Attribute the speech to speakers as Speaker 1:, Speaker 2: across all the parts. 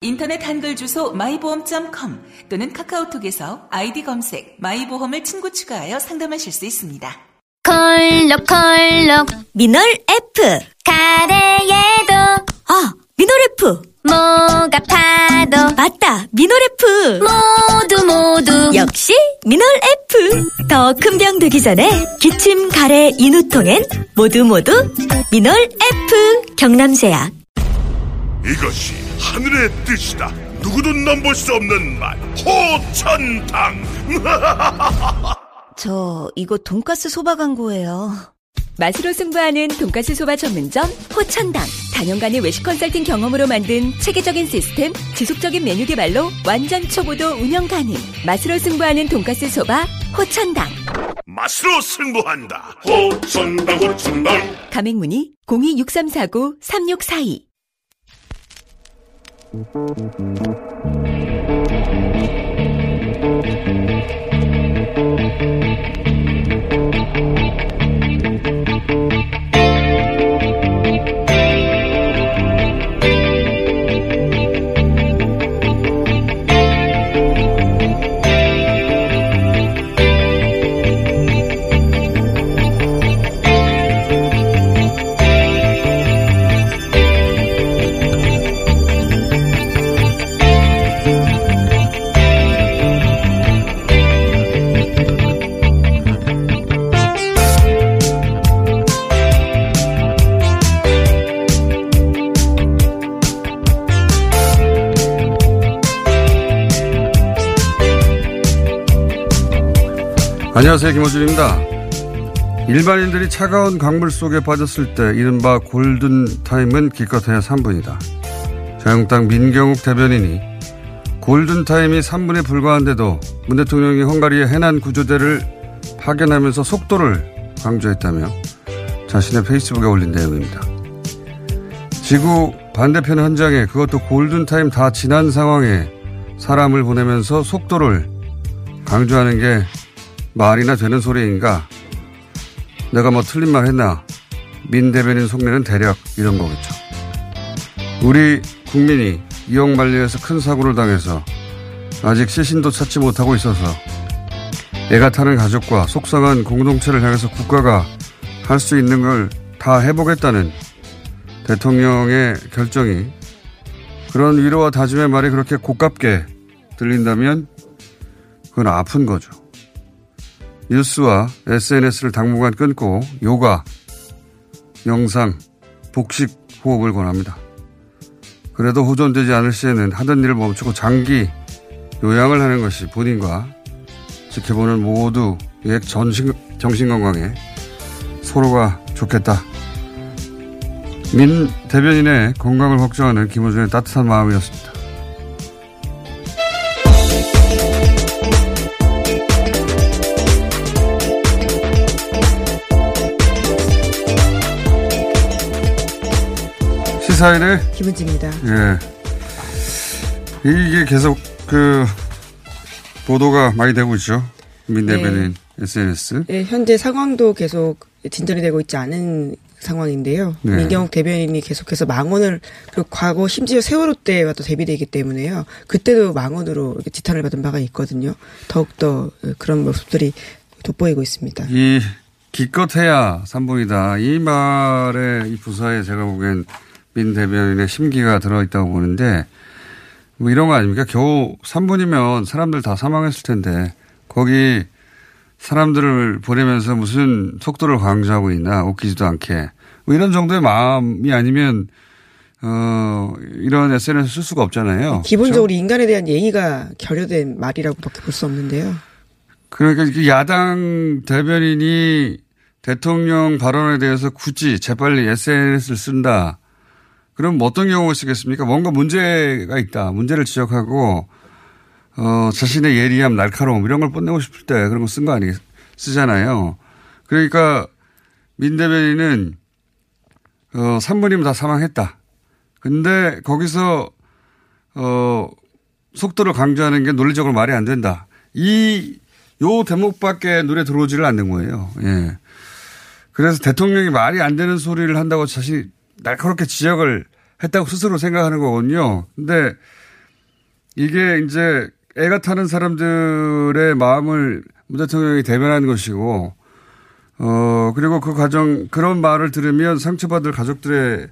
Speaker 1: 인터넷 한글 주소 마이보험.com 또는 카카오톡에서 아이디 검색 마이보험을 친구 추가하여 상담하실 수 있습니다.
Speaker 2: 콜록콜록
Speaker 3: 미놀 F.
Speaker 2: 가래에도.
Speaker 3: 아 미놀 F.
Speaker 2: 목 아파도.
Speaker 3: 맞다 미놀 F.
Speaker 2: 모두 모두.
Speaker 3: 역시 미놀 F. 더 큰 병 되기 전에 기침 가래 인후통엔 모두 모두 미널 F. 경남제약
Speaker 4: 이것이 하늘의 뜻이다. 누구도 넘볼 수 없는 맛. 호천당.
Speaker 3: 저 이거 돈가스 소바 광고예요
Speaker 5: 맛으로 승부하는 돈가스 소바 전문점 호천당 단연간의 외식 컨설팅 경험으로 만든 체계적인 시스템 지속적인 메뉴 개발로 완전 초보도 운영 가능 맛으로 승부하는 돈가스 소바 호천당
Speaker 4: 맛으로 승부한다. 호천당 호천당.
Speaker 5: 가맹 문의 026349-3642 Thank you.
Speaker 6: 안녕하세요. 김호준입니다. 일반인들이 차가운 강물 속에 빠졌을 때 이른바 골든타임은 기껏해야 3분이다. 자유한국당 민경욱 대변인이 골든타임이 3분에 불과한데도 문 대통령이 헝가리의 해난 구조대를 파견하면서 속도를 강조했다며 자신의 페이스북에 올린 내용입니다. 지구 반대편 현장에 그것도 골든타임 다 지난 상황에 사람을 보내면서 속도를 강조하는 게 말이나 되는 소리인가? 내가 뭐 틀린 말 했나? 민 대변인 속내는 대략 이런 거겠죠. 우리 국민이 이용 만리에서 큰 사고를 당해서 아직 시신도 찾지 못하고 있어서 애가 타는 가족과 속상한 공동체를 향해서 국가가 할 수 있는 걸 다 해보겠다는 대통령의 결정이 그런 위로와 다짐의 말이 그렇게 고깝게 들린다면 그건 아픈 거죠. 뉴스와 SNS를 당분간 끊고 요가, 영상, 복식 호흡을 권합니다. 그래도 호전되지 않을 시에는 하던 일을 멈추고 장기 요양을 하는 것이 본인과 지켜보는 모두의 전신, 정신건강에 서로가 좋겠다. 민 대변인의 건강을 걱정하는 김호준의 따뜻한 마음이었습니다. 사일의
Speaker 7: 김은지입니다.
Speaker 6: 예. 이게 계속 그 보도가 많이 되고 있죠. 민
Speaker 7: 네.
Speaker 6: 대변인 SNS.
Speaker 7: 네, 현재 상황도 계속 진전이 되고 있지 않은 상황인데요.
Speaker 6: 네.
Speaker 7: 민경욱 대변인이 계속해서 망언을 그리고 과거 심지어 세월호 때와 또 대비되기 때문에요. 그때도 망언으로 지탄을 받은 바가 있거든요. 더욱더 그런 모습들이 돋보이고 있습니다.
Speaker 6: 이 기껏해야 삼봉이다. 이 말에 이 부사에 제가 보기엔 민 대변인의 심기가 들어있다고 보는데 뭐 이런 거 아닙니까? 겨우 3분이면 사람들 다 사망했을 텐데 거기 사람들을 보내면서 무슨 속도를 강조하고 있나 웃기지도 않게 뭐 이런 정도의 마음이 아니면 어 이런 SNS 쓸 수가 없잖아요.
Speaker 7: 기본적으로 인간에 대한 예의가 결여된 말이라고밖에 볼 수 없는데요.
Speaker 6: 그러니까 야당 대변인이 대통령 발언에 대해서 굳이 재빨리 SNS를 쓴다. 그럼 어떤 경우가 있겠습니까? 뭔가 문제가 있다. 문제를 지적하고 어, 자신의 예리함, 날카로움 이런 걸 뽐내고 싶을 때 그런 거 쓴 거 아니 쓰잖아요. 그러니까 민 대변인은 어, 3분이면 다 사망했다. 근데 거기서 어, 속도를 강조하는 게 논리적으로 말이 안 된다. 이, 요 대목밖에 눈에 들어오지를 않는 거예요. 예. 그래서 대통령이 말이 안 되는 소리를 한다고 자신이 날카롭게 지적을 했다고 스스로 생각하는 거거든요. 근데 이게 이제 애가 타는 사람들의 마음을 문 대통령이 대변하는 것이고, 어, 그리고 그 과정, 그런 말을 들으면 상처받을 가족들의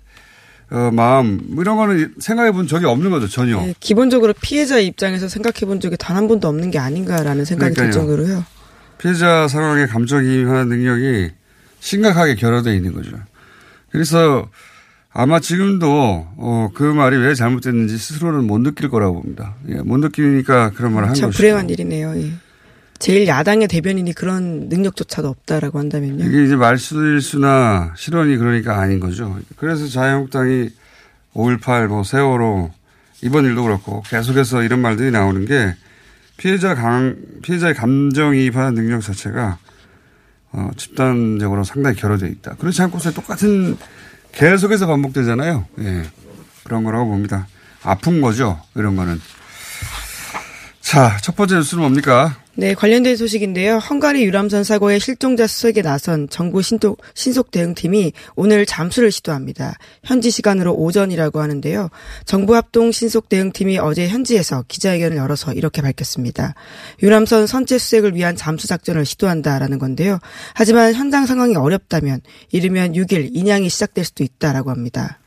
Speaker 6: 어, 마음, 뭐 이런 거는 생각해 본 적이 없는 거죠, 전혀.
Speaker 7: 네, 기본적으로 피해자 입장에서 생각해 본 적이 단 한 번도 없는 게 아닌가라는 생각이 들
Speaker 6: 그러니까요.
Speaker 7: 정도로요.
Speaker 6: 피해자 상황에 감정이입하는 능력이 심각하게 결여되어 있는 거죠. 그래서 아마 지금도 어, 그 말이 왜 잘못됐는지 스스로는 못 느낄 거라고 봅니다. 예, 못 느끼니까 그런 말을
Speaker 7: 한참
Speaker 6: 것이고.
Speaker 7: 불행한 일이네요. 예. 제일 야당의 대변인이 그런 능력조차도 없다라고 한다면요.
Speaker 6: 이게 이제 말실수나 실언이 그러니까 아닌 거죠. 그래서 자유한국당이 5.18, 뭐 세월호 이번 일도 그렇고 계속해서 이런 말들이 나오는 게 피해자 강, 피해자의 감정이입하는 능력 자체가 어, 집단적으로 상당히 결여되어 있다. 그렇지 않고서 똑같은 계속해서 반복되잖아요. 예. 그런 거라고 봅니다. 아픈 거죠. 이런 거는. 자, 첫 번째 뉴스는 뭡니까?
Speaker 7: 네, 관련된 소식인데요. 헝가리 유람선 사고의 실종자 수색에 나선 정부 신속, 신속 대응팀이 오늘 잠수를 시도합니다. 현지 시간으로 오전이라고 하는데요. 정부 합동 신속 대응팀이 어제 현지에서 기자회견을 열어서 이렇게 밝혔습니다. 유람선 선체 수색을 위한 잠수 작전을 시도한다라는 건데요. 하지만 현장 상황이 어렵다면 이르면 6일 인양이 시작될 수도 있다라고 합니다.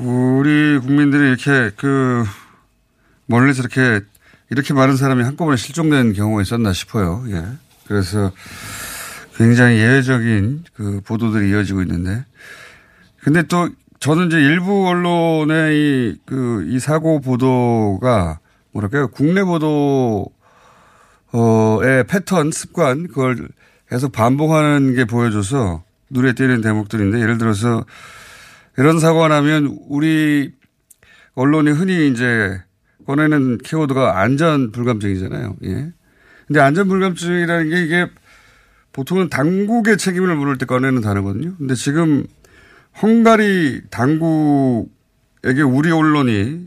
Speaker 6: 우리 국민들이 이렇게 그 멀리서 이렇게 이렇게 많은 사람이 한꺼번에 실종된 경우가 있었나 싶어요. 예. 그래서 굉장히 예외적인 그 보도들이 이어지고 있는데. 근데 또 저는 이제 일부 언론의 이, 그, 이 사고 보도가 뭐랄까요. 국내 보도의 패턴, 습관, 그걸 계속 반복하는 게 보여줘서 눈에 띄는 대목들인데 예를 들어서 이런 사고가 나면 우리 언론이 흔히 이제 꺼내는 키워드가 안전 불감증이잖아요. 예. 근데 안전 불감증이라는 게 이게 보통은 당국의 책임을 물을 때 꺼내는 단어거든요. 근데 지금 헝가리 당국에게 우리 언론이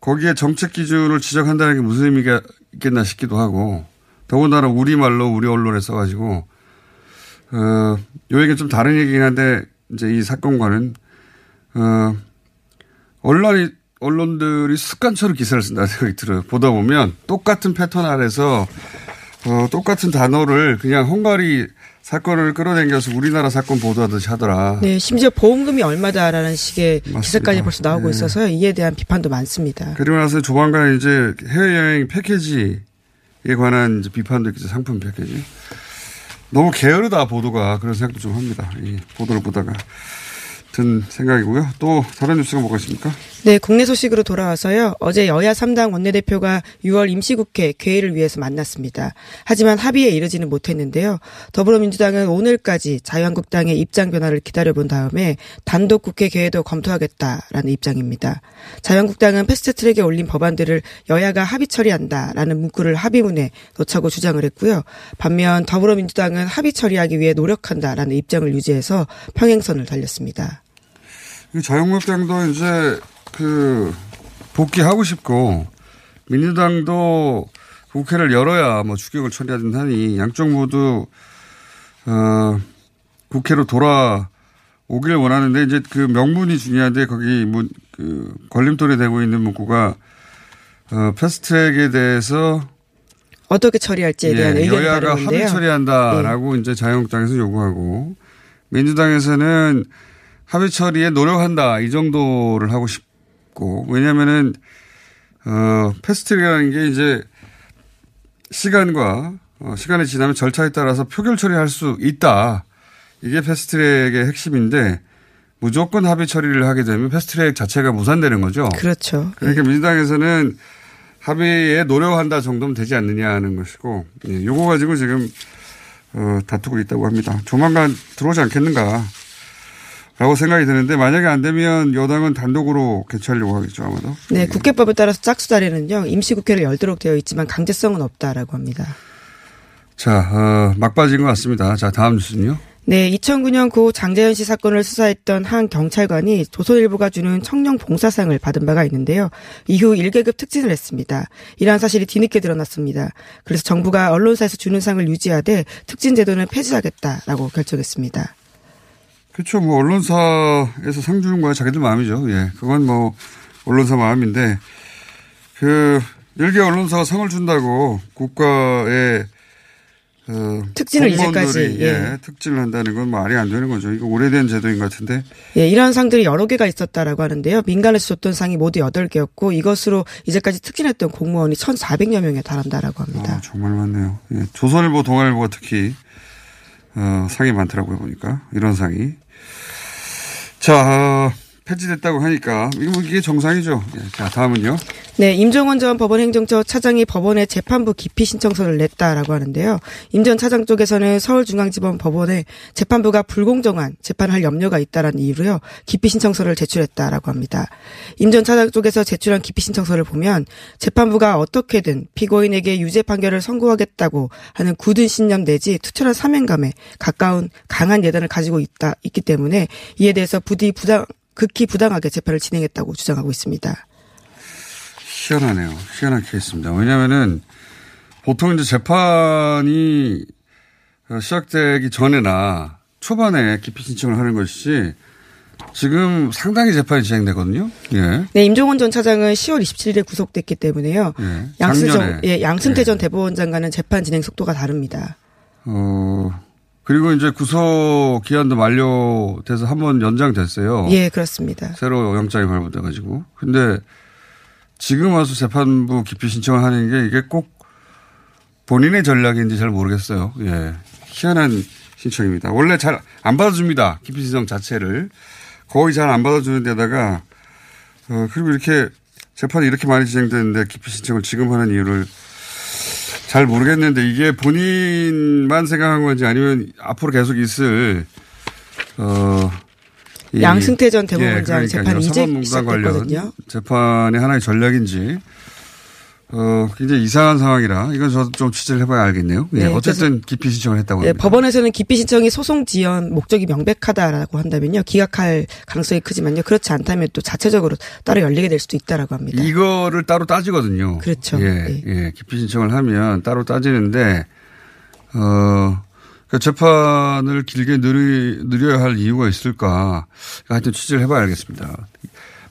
Speaker 6: 거기에 정책 기준을 지적한다는 게 무슨 의미가 있겠나 싶기도 하고 더군다나 우리말로 우리 언론에 써가지고 어, 요 얘기는 좀 다른 얘기긴 한데 이제 이 사건과는 어, 언론이 언론들이 습관처럼 기사를 쓴다는 생각이 들어요. 보다 보면 똑같은 패턴 아래서 어, 똑같은 단어를 그냥 헝가리 사건을 끌어당겨서 우리나라 사건 보도하듯이 하더라.
Speaker 7: 네, 심지어 보험금이 얼마다라는 식의
Speaker 6: 맞습니다.
Speaker 7: 기사까지 벌써 나오고
Speaker 6: 네.
Speaker 7: 있어서 이에 대한 비판도 많습니다.
Speaker 6: 그리고 나서 조만간 이제 해외여행 패키지에 관한 비판도 있겠죠. 상품 패키지. 너무 게으르다 보도가 그런 생각도 좀 합니다. 이 보도를 보다가 든 생각이고요. 또 다른 뉴스가 뭐가 있습니까?
Speaker 7: 네, 국내 소식으로 돌아와서요. 어제 여야 3당 원내대표가 6월 임시국회 개회를 위해서 만났습니다. 하지만 합의에 이르지는 못했는데요. 더불어민주당은 오늘까지 자유한국당의 입장 변화를 기다려본 다음에 단독 국회 개회도 검토하겠다라는 입장입니다. 자유한국당은 패스트트랙에 올린 법안들을 여야가 합의 처리한다라는 문구를 합의문에 넣자고 주장을 했고요. 반면 더불어민주당은 합의 처리하기 위해 노력한다라는 입장을 유지해서 평행선을 달렸습니다.
Speaker 6: 이 자유한국당도 이제 그 복귀하고 싶고 민주당도 국회를 열어야 뭐 추경을 처리하든 하니 양쪽 모두 어 국회로 돌아오길 원하는데 이제 그 명분이 중요한데 거기 문, 그 걸림돌이 되고 있는 문구가 어 패스트트랙에 대해서
Speaker 7: 어떻게 처리할지에 대한
Speaker 6: 예,
Speaker 7: 의견을
Speaker 6: 여야가. 합의 처리한다라고 이제 자유한국당에서 요구하고 민주당에서는 합의 처리에 노력한다 이 정도를 하고 싶고 왜냐하면은 어 패스트트랙이라는 게 이제 시간과 어, 시간이 지나면 절차에 따라서 표결 처리할 수 있다 이게 패스트트랙의 핵심인데 무조건 합의 처리를 하게 되면 패스트트랙 자체가 무산되는 거죠.
Speaker 7: 그렇죠.
Speaker 6: 그러니까 민주당에서는 합의에 노력한다 정도면 되지 않느냐 하는 것이고, 예, 요거 가지고 지금, 어, 다투고 있다고 합니다. 조만간 들어오지 않겠는가. 라고 생각이 드는데 만약에 안 되면 여당은 단독으로 개최하려고 하겠죠 아마도.
Speaker 7: 네, 국회법에 따라서 짝수다리는요 임시국회를 열도록 되어 있지만 강제성은 없다라고 합니다.
Speaker 6: 자, 어, 막빠진 것 같습니다. 자, 다음 뉴스는요.
Speaker 7: 네, 2009년 고 장재현 씨 사건을 수사했던 한 경찰관이 조선일보가 주는 청룡 봉사상을 받은 바가 있는데요. 이후 1계급 특진을 했습니다. 이러한 사실이 뒤늦게 드러났습니다. 그래서 정부가 언론사에서 주는 상을 유지하되 특진 제도는 폐지하겠다라고 결정했습니다.
Speaker 6: 그렇죠. 뭐 언론사에서 상 주는 거야 자기들 마음이죠. 예, 그건 뭐 언론사 마음인데 그 일개 언론사가 상을 준다고 국가의 어,
Speaker 7: 특진을 이제까지,
Speaker 6: 예,
Speaker 7: 예.
Speaker 6: 특진을 한다는 건 말이 안 되는 거죠. 이거 오래된 제도인 것 같은데
Speaker 7: 예, 이러한 상들이 여러 개가 있었다라고 하는데요. 민간에서 줬던 상이 모두 8개였고 이것으로 이제까지 특진했던 공무원이 1,400여 명에 달한다라고 합니다.
Speaker 6: 아, 정말 많네요. 예, 조선일보, 동아일보가 특히 어, 상이 많더라고요 보니까 이런 상이. 자, 어, 폐지됐다고 하니까 뭐 이게 정상이죠. 예, 자, 다음은요.
Speaker 7: 네, 임종원 전 법원 행정처 차장이 법원에 재판부 기피 신청서를 냈다라고 하는데요. 임 전 차장 쪽에서는 서울중앙지법 법원에 재판부가 불공정한 재판을 할 염려가 있다라는 이유로요. 기피 신청서를 제출했다라고 합니다. 임 전 차장 쪽에서 제출한 기피 신청서를 보면 재판부가 어떻게든 피고인에게 유죄 판결을 선고하겠다고 하는 굳은 신념 내지 투철한 사명감에 가까운 강한 예단을 가지고 있다 있기 때문에 이에 대해서 부디 부당 극히 부당하게 재판을 진행했다고 주장하고 있습니다.
Speaker 6: 희한하네요. 희한한 케이스입니다. 왜냐면은 보통 이제 재판이 어, 시작되기 전에나 초반에 기피 신청을 하는 것이지 지금 상당히 재판이 진행되거든요. 예.
Speaker 7: 네, 임종원 전 차장은 10월 27일에 구속됐기 때문에요.
Speaker 6: 예.
Speaker 7: 양승 예, 양승태 전 대법원 장관은 재판 진행 속도가 다릅니다.
Speaker 6: 어, 그리고 이제 구속 기한도 만료돼서 한 번 연장됐어요.
Speaker 7: 예, 그렇습니다.
Speaker 6: 새로 영장이 발부돼 가지고. 근데 지금 와서 재판부 기피 신청을 하는 게 이게 꼭 본인의 전략인지 잘 모르겠어요. 예. 희한한 신청입니다. 원래 잘 안 받아줍니다. 기피 신청 자체를. 거의 잘 안 받아주는 데다가, 어, 그리고 이렇게 재판이 이렇게 많이 진행되는데 기피 신청을 지금 하는 이유를 잘 모르겠는데 이게 본인만 생각한 건지 아니면 앞으로 계속 있을, 어, 이-
Speaker 7: 양승태 전 대법원장
Speaker 6: 예,
Speaker 7: 재판이
Speaker 6: 그러니까요.
Speaker 7: 이제 시작됐거든요.
Speaker 6: 재판의 하나의 전략인지 어 굉장히 이상한 상황이라 이건 저도 좀 취재를 해봐야 알겠네요. 예,
Speaker 7: 네,
Speaker 6: 어쨌든 기피 신청을 했다고
Speaker 7: 예,
Speaker 6: 합니다.
Speaker 7: 법원에서는 기피 신청이 소송 지연 목적이 명백하다라고 한다면요. 기각할 가능성이 크지만요. 그렇지 않다면 또 자체적으로 따로 열리게 될 수도 있다라고 합니다.
Speaker 6: 이거를 따로 따지거든요.
Speaker 7: 그렇죠.
Speaker 6: 예,
Speaker 7: 네.
Speaker 6: 예, 기피 신청을 하면 따로 따지는데 어. 그 재판을 길게 느리, 느려야 할 이유가 있을까? 하여튼 취재를 해봐야 알겠습니다.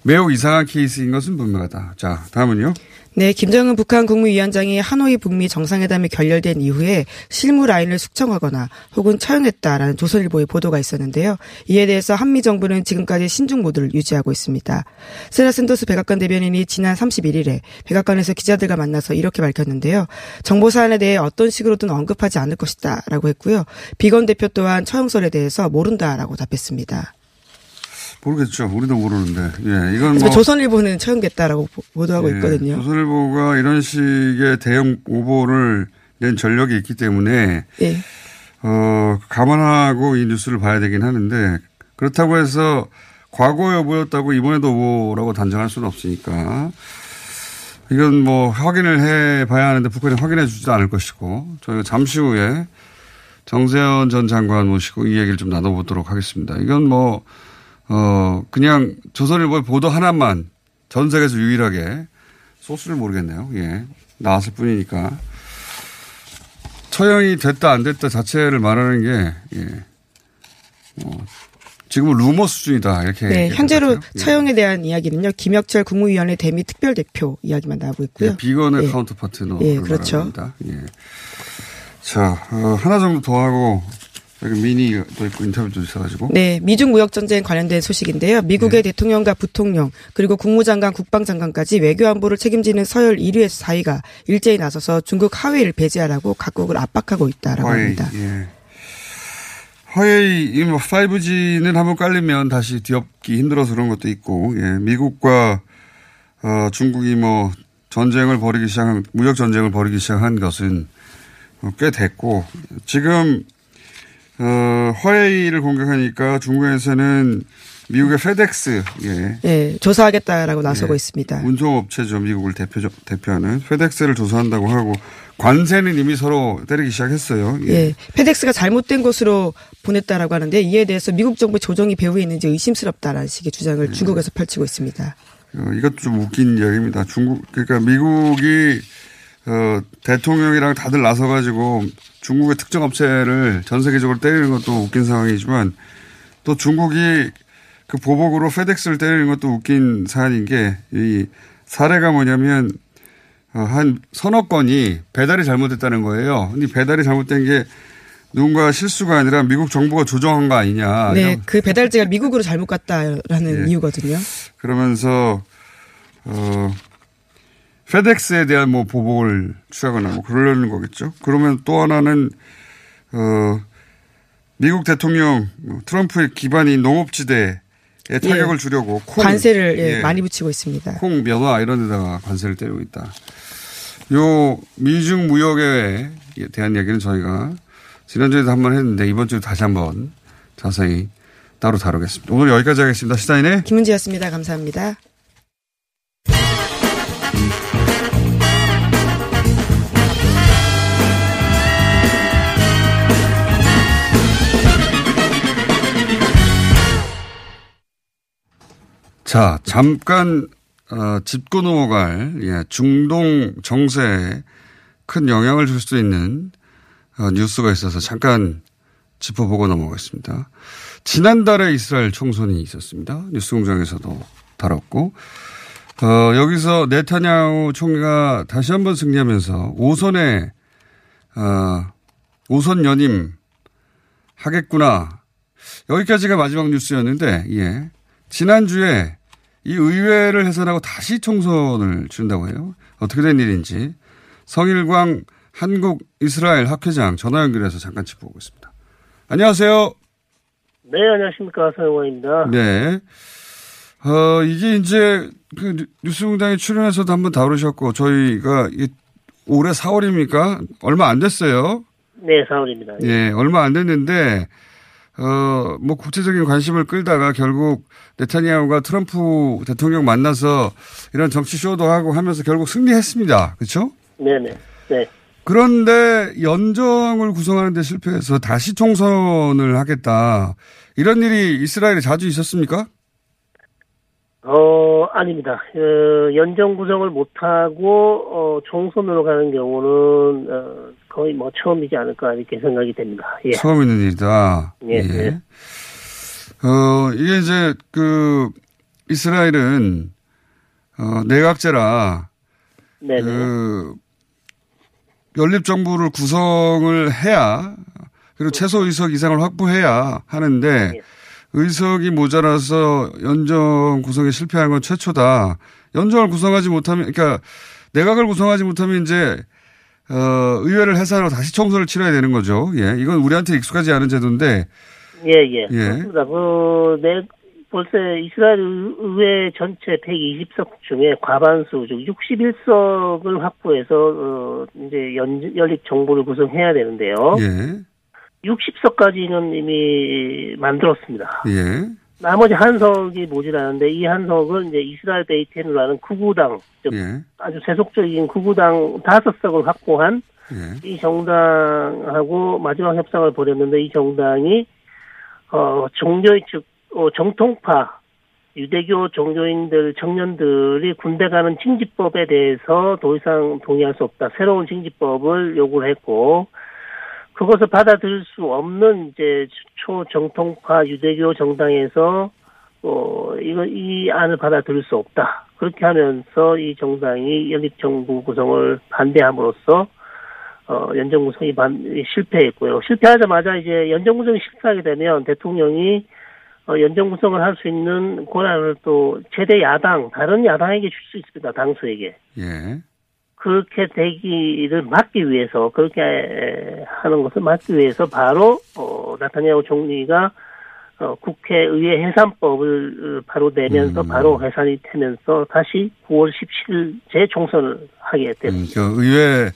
Speaker 6: 매우 이상한 케이스인 것은 분명하다. 자, 다음은요.
Speaker 7: 네, 김정은 북한 국무위원장이 하노이 북미 정상회담이 결렬된 이후에 실무 라인을 숙청하거나 혹은 처형했다라는 조선일보의 보도가 있었는데요. 이에 대해서 한미 정부는 지금까지 신중 모드를 유지하고 있습니다. 세라 샌더스 백악관 대변인이 지난 31일에 백악관에서 기자들과 만나서 이렇게 밝혔는데요. 정보 사안에 대해 어떤 식으로든 언급하지 않을 것이다라고 했고요. 비건 대표 또한 처형설에 대해서 모른다라고 답했습니다.
Speaker 6: 모르겠죠. 우리도 모르는데. 예, 이건 뭐.
Speaker 7: 조선일보는 처형됐다라고 보- 보도하고
Speaker 6: 예,
Speaker 7: 있거든요.
Speaker 6: 조선일보가 이런 식의 대형 오보를 낸 전력이 있기 때문에
Speaker 7: 예.
Speaker 6: 어, 감안하고 이 뉴스를 봐야 되긴 하는데 그렇다고 해서 과거 여부였다고 이번에도 오보라고 단정할 수는 없으니까 이건 뭐 확인을 해 봐야 하는데 북한이 확인해 주지도 않을 것이고 저희가 잠시 후에 정세현 전 장관 모시고 이 얘기를 좀 나눠보도록 하겠습니다. 이건 뭐, 어, 그냥 조선일보의 보도 하나만 전 세계에서 유일하게 소스를 모르겠네요. 예. 나왔을 뿐이니까. 처형이 됐다 안 됐다 자체를 말하는 게, 예. 뭐, 지금은 루머 수준이다. 이렇게.
Speaker 7: 네, 현재로
Speaker 6: 같아요. 예.
Speaker 7: 처형에 대한 이야기는요. 김혁철 국무위원회 대미 특별 대표 이야기만 나오고 있고요.
Speaker 6: 예, 비건의
Speaker 7: 예.
Speaker 6: counter partner.
Speaker 7: 예, 그렇죠.
Speaker 6: 말합니다. 예. 자, 어, 하나 정도 더 하고, 여기 미니도 있고 인터뷰도 있어가지고.
Speaker 7: 네, 미중 무역 전쟁 관련된 소식인데요.
Speaker 6: 네.
Speaker 7: 미국의 대통령과 부통령 그리고 국무장관, 국방장관까지 외교안보를 책임지는 서열 1위에서 4위가 일제히 나서서 중국 하웨이를 배제하라고 각국을 압박하고 있다라고
Speaker 6: 화웨이,
Speaker 7: 합니다.
Speaker 6: 예. 화웨이, 이뭐 5G는 한번 깔리면 다시 뒤엎기 힘들어서 그런 것도 있고, 예. 미국과, 어, 중국이 뭐 전쟁을 벌이기 시작한, 무역 전쟁을 벌이기 시작한 것은 어, 꽤 됐고, 지금, 어, 화웨이를 공격하니까 중국에서는 미국의 페덱스, 예.
Speaker 7: 예, 조사하겠다라고 나서고
Speaker 6: 예.
Speaker 7: 있습니다.
Speaker 6: 운송업체죠. 미국을 대표, 대표하는 페덱스를 조사한다고 하고 관세는 이미 서로 때리기 시작했어요.
Speaker 7: 예, 페덱스가 잘못된 곳으로 보냈다라고 하는데 이에 대해서 미국 정부 조정이 배후에 있는지 의심스럽다라는 식의 주장을 중국에서 펼치고 있습니다.
Speaker 6: 어, 이것도 좀 웃긴 이야기입니다. 중국, 그러니까 미국이, 어, 대통령이랑 다들 나서가지고 중국의 특정 업체를 전 세계적으로 때리는 것도 웃긴 상황이지만 또 중국이 그 보복으로 페덱스를 때리는 것도 웃긴 사안인 게 이 사례가 뭐냐면 어, 한 서너 건이 배달이 잘못됐다는 거예요. 근데 배달이 잘못된 게 누군가 실수가 아니라 미국 정부가 조정한 거 아니냐.
Speaker 7: 네,
Speaker 6: 이런
Speaker 7: 그 배달지가 미국으로 잘못 갔다라는
Speaker 6: 예.
Speaker 7: 이유거든요.
Speaker 6: 그러면서 어 페덱스에 대한 뭐 보복을 취하거나 뭐 그러려는 거겠죠. 그러면 또 하나는 어 미국 대통령 트럼프의 기반인 농업지대에 타격을 주려고 콩
Speaker 7: 예. 관세를 예,
Speaker 6: 예,
Speaker 7: 많이 붙이고 있습니다.
Speaker 6: 콩 면화 이런 데다가 관세를 때리고 있다. 요 미중 무역에 대한 얘기는 저희가 지난주에도 한 번 했는데 이번 주에 다시 한번 자세히 따로 다루겠습니다. 오늘 여기까지 하겠습니다. 시사인의
Speaker 7: 김은지였습니다. 감사합니다.
Speaker 6: 자, 잠깐 어, 짚고 넘어갈 예, 중동 정세에 큰 영향을 줄 수 있는 어, 뉴스가 있어서 잠깐 짚어보고 넘어가겠습니다. 지난달에 이스라엘 총선이 있었습니다. 뉴스공장에서도 다뤘고 어, 여기서 네타냐후 총리가 다시 한번 승리하면서 5선에 어, 5선 연임 하겠구나. 여기까지가 마지막 뉴스였는데 예. 지난주에 이 의회를 해산하고 다시 총선을 치른다고 해요. 어떻게 된 일인지 성일광 한국 이스라엘 학회장 전화 연결해서 잠깐 짚어보겠습니다. 안녕하세요.
Speaker 8: 네, 안녕하십니까. 성일광입니다.
Speaker 6: 네. 어, 이게 이제 그 뉴- 뉴스공장에 출연해서도 한번 다루셨고 저희가 올해 4월입니까? 얼마 안 됐어요.
Speaker 8: 네, 4월입니다.
Speaker 6: 예, 얼마 안 됐는데, 어, 뭐 국제적인 관심을 끌다가 결국 네타니야후가 트럼프 대통령 만나서 이런 정치 쇼도 하고 하면서 결국 승리했습니다. 그렇죠?
Speaker 8: 네네. 네.
Speaker 6: 그런데 연정을 구성하는 데 실패해서 다시 총선을 하겠다. 이런 일이 이스라엘에 자주 있었습니까?
Speaker 8: 어, 아닙니다. 어, 연정 구성을 못하고, 어, 총선으로 가는 경우는, 어, 거의 뭐 처음이지 않을까, 이렇게 생각이 됩니다. 예.
Speaker 6: 처음 있는 일이다.
Speaker 8: 예, 예.
Speaker 6: 어, 이게 이제 그 이스라엘은 어, 내각제라
Speaker 8: 네네.
Speaker 6: 그 연립 정부를 구성을 해야 그리고 최소 의석 이상을 확보해야 하는데
Speaker 8: 예.
Speaker 6: 의석이 모자라서 연정 구성에 실패한 건 최초다. 연정을 구성하지 못하면 그러니까 내각을 구성하지 못하면 이제 어, 의회를 해산하고 다시 총선을 치러야 되는 거죠. 예. 이건 우리한테 익숙하지 않은 제도인데
Speaker 8: 예, 예.
Speaker 6: 예.
Speaker 8: 그렇습니다. 그, 내, 벌써 이스라엘 의- 의회 전체 120석 중에 과반수, 즉 61석을 확보해서, 어, 이제 연, 연립 정부를 구성해야 되는데요.
Speaker 6: 예.
Speaker 8: 60석까지는 이미 만들었습니다.
Speaker 6: 예.
Speaker 8: 나머지 한석이 모자라는데 이 한석은 이제 이스라엘 베이텐이라는 구구당, 즉
Speaker 6: 예.
Speaker 8: 아주 세속적인 구구당 다섯 석을 확보한
Speaker 6: 예.
Speaker 8: 이 정당하고 마지막 협상을 벌였는데 이 정당이 어 종교의 즉 어, 정통파 유대교 종교인들 청년들이 군대 가는 징집법에 대해서 더 이상 동의할 수 없다. 새로운 징집법을 요구를 했고 그것을 받아들일 수 없는 이제 초정통파 유대교 정당에서 어 이거 이 안을 받아들일 수 없다. 그렇게 하면서 이 정당이 연립 정부 구성을 반대함으로써 어, 연정 구성이 반, 실패했고요. 실패하자마자 이제 연정 구성이 실패하게 되면 대통령이 어, 연정 구성을 할 수 있는 권한을 또 최대 야당, 다른 야당에게 줄 수 있습니다. 당수에게.
Speaker 6: 예.
Speaker 8: 그렇게 되기를 막기 위해서, 그렇게 에, 하는 것을 막기 위해서 바로, 어, 나타냐후 총리가 어, 국회의회 해산법을 어, 바로 내면서
Speaker 6: 음.
Speaker 8: 바로 해산이 되면서 다시 9월 17일 재총선을 하게 됐습니다.
Speaker 6: 음, 그 의회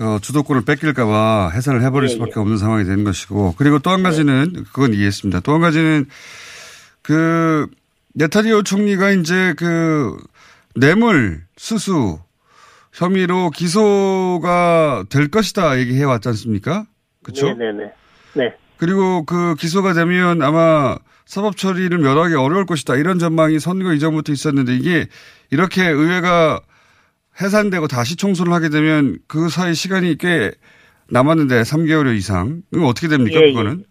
Speaker 6: 어, 주도권을 뺏길까봐 해산을 해버릴
Speaker 8: 예,
Speaker 6: 수밖에
Speaker 8: 예.
Speaker 6: 없는 상황이 되는 것이고 그리고 또 한 가지는 그건 이해했습니다. 또 한 가지는 그 네타니오 총리가 이제 그 뇌물 수수 혐의로 기소가 될 것이다 얘기해 왔지 않습니까? 그렇죠?
Speaker 8: 네네네. 네.
Speaker 6: 그리고 그 기소가 되면 아마 사법 처리를 면하기 어려울 것이다. 이런 전망이 선거 이전부터 있었는데 이게 이렇게 의회가 해산되고 다시 총선을 하게 되면 그 사이 시간이 꽤 남았는데 3개월 이상. 이거 어떻게 됩니까?
Speaker 8: 예, 예.
Speaker 6: 그거는?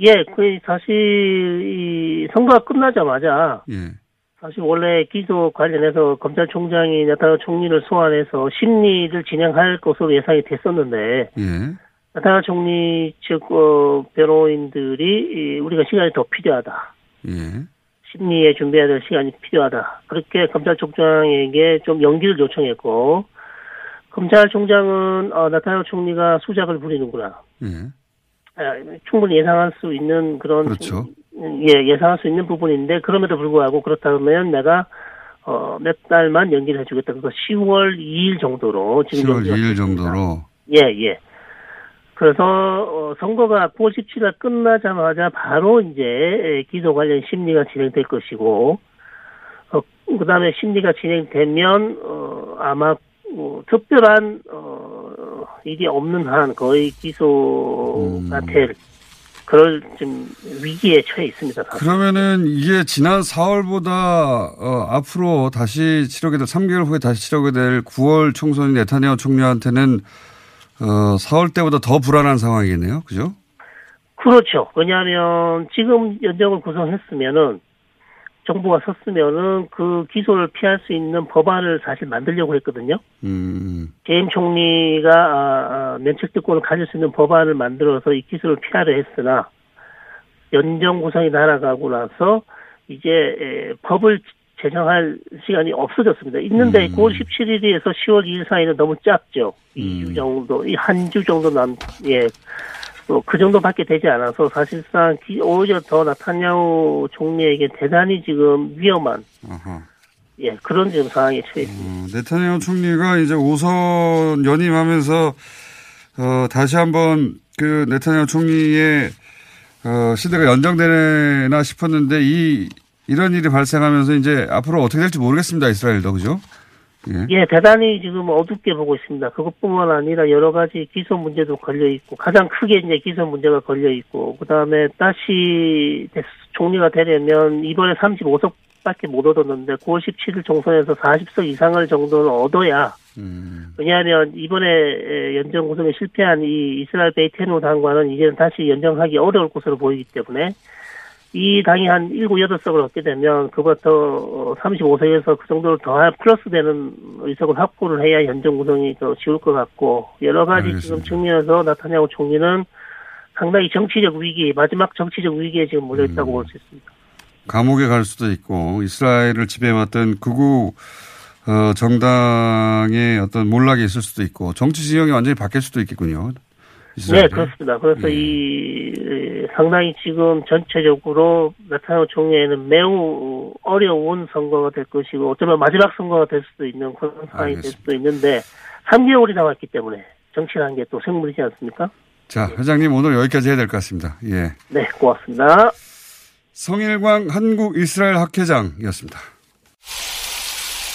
Speaker 8: 예, 그 사실 이 선거가 끝나자마자
Speaker 6: 예.
Speaker 8: 사실 원래 기소 관련해서 검찰총장이 나타나 총리를 소환해서 심리를 진행할 것으로 예상이 됐었는데
Speaker 6: 예.
Speaker 8: 나타나 총리 측 어, 변호인들이 이, 우리가 시간이 더 필요하다.
Speaker 6: 예.
Speaker 8: 심리에 준비해야 될 시간이 필요하다. 그렇게 검찰총장에게 좀 연기를 요청했고 검찰총장은 어, 나타나 총리가 수작을 부리는구나.
Speaker 6: 예.
Speaker 8: 아, 충분히 예상할 수 있는 그런
Speaker 6: 그렇죠.
Speaker 8: 예 예상할 수 있는 부분인데 그럼에도 불구하고 그렇다면 내가 어, 몇 달만 연기를 해주겠다. 그거 10월 2일 정도로 지금
Speaker 6: 10월
Speaker 8: 연기가
Speaker 6: 2일
Speaker 8: 됐습니다.
Speaker 6: 정도로.
Speaker 8: 예 예. 그래서 어, 선거가 9월 17일 끝나자마자 바로 이제 에, 기소 관련 심리가 진행될 것이고 어, 그다음에 심리가 진행되면 어, 아마 뭐, 특별한 어, 일이 없는 한 거의 기소가
Speaker 6: 음.
Speaker 8: 될 그럴 좀 위기에 처해 있습니다.
Speaker 6: 그러면은 이게 지난 4월보다 어, 앞으로 다시 치르게 될 3개월 후에 다시 치르게 될 9월 총선이 네타냐후 총리한테는 어, 4월 때보다 더 불안한 상황이겠네요. 그죠?
Speaker 8: 그렇죠. 왜냐하면 지금 연정을 구성했으면은 정부가 섰으면은 그 기소를 피할 수 있는 법안을 사실 만들려고 했거든요.
Speaker 6: 음.
Speaker 8: 재임 총리가 아, 아, 면책특권을 가질 수 있는 법안을 만들어서 이 기소를 피하려 했으나 연정 구성이 날아가고 나서 이제 에, 법을 제정할 시간이 없어졌습니다. 있는데
Speaker 6: 음.
Speaker 8: 9월 17일에서 10월 2일 사이는 너무 짧죠.
Speaker 6: 음.
Speaker 8: 2주 정도, 이 한 주 정도 남, 예, 뭐그 정도밖에 되지 않아서 사실상 기- 오히려 더 나타냐후 총리에게 대단히 지금 위험한
Speaker 6: 아하.
Speaker 8: 예 그런 지금 상황에 처해 있습니다.
Speaker 6: 어, 네타냐후 총리가 이제 5선 연임하면서 어, 다시 한번 그 네타냐후 총리의 어, 시대가 연장되나 싶었는데 이 이런 일이 발생하면서 이제 앞으로 어떻게 될지 모르겠습니다. 이스라엘도 그죠? 예.
Speaker 8: 예, 대단히 지금 어둡게 보고 있습니다. 그것뿐만 아니라 여러 가지 기소 문제도 걸려 있고 가장 크게 이제 기소 문제가 걸려 있고 그 다음에 다시 대- 총리가 되려면 이번에 35석밖에 못 얻었는데 9월 17일 총선에서 40석 이상을 정도는 얻어야
Speaker 6: 음,
Speaker 8: 왜냐하면 이번에 에, 연정 구성에 실패한 이 이스라엘 베이테누 당과는 이제는 다시 연정하기 어려울 것으로 보이기 때문에 이 당이 한 7, 8석을 얻게 되면 더 35석에서 그 정도를 더할 플러스 되는 의석을 확보를 해야 연정 구성이 더 쉬울 것 같고 여러 가지 지금
Speaker 6: 알겠습니다.
Speaker 8: 측면에서 나타냐고 총리는 상당히 정치적 위기, 마지막 정치적 위기에 지금 몰려 있다고
Speaker 6: 음.
Speaker 8: 볼수 있습니다.
Speaker 6: 감옥에 갈 수도 있고 이스라엘을 지배해왔던 극우 어, 정당의 어떤 몰락이 있을 수도 있고 정치 지형이 완전히 바뀔 수도 있겠군요.
Speaker 8: 네,
Speaker 6: 이스라엘이.
Speaker 8: 그렇습니다. 그래서
Speaker 6: 예.
Speaker 8: 이 에, 상당히 지금 전체적으로 나타나는 총리에는 매우 어려운 선거가 될 것이고 어쩌면 마지막 선거가 될 수도 있는 그런 상황이 될
Speaker 6: 알겠습니다.
Speaker 8: 수도 있는데 3개월이 남았기 때문에 정치라는 게 또 생물이지 않습니까?
Speaker 6: 자, 회장님 오늘 여기까지 해야 될 것 같습니다. 예.
Speaker 8: 네, 고맙습니다.
Speaker 6: 성일광 한국 이스라엘 학회장이었습니다.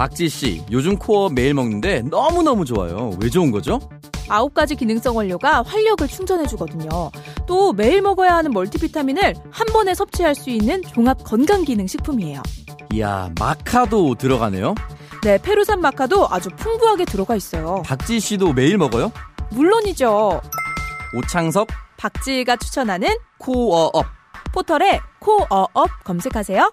Speaker 9: 박지 씨, 요즘 코어 매일 먹는데 너무너무 좋아요. 왜 좋은 거죠?
Speaker 10: 아홉 가지 기능성 원료가 활력을 충전해주거든요. 또 매일 먹어야 하는 멀티비타민을 한 번에 섭취할 수 있는 종합 건강기능 식품이에요.
Speaker 9: 이야, 마카도 들어가네요.
Speaker 10: 네, 페루산 마카도 아주 풍부하게 들어가 있어요.
Speaker 9: 박지 씨도 매일 먹어요?
Speaker 10: 물론이죠.
Speaker 9: 오창석,
Speaker 10: 박지희가 추천하는
Speaker 9: 코어업.
Speaker 10: 포털에 코어업 검색하세요.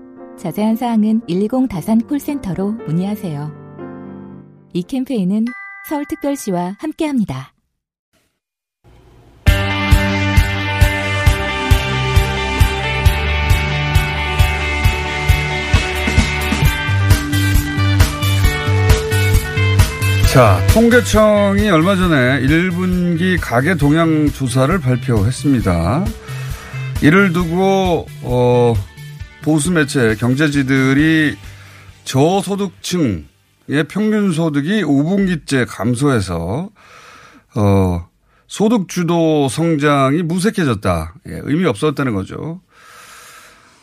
Speaker 11: 자세한 사항은 120 다산 콜센터로 문의하세요. 이 캠페인은 서울특별시와 함께합니다.
Speaker 6: 자, 통계청이 얼마 전에 1분기 가계 동향 조사를 발표했습니다. 이를 두고 어, 보수 매체 경제지들이 저소득층의 평균 소득이 5분기째 감소해서 어, 소득 주도 성장이 무색해졌다. 예, 의미 없었다는 거죠.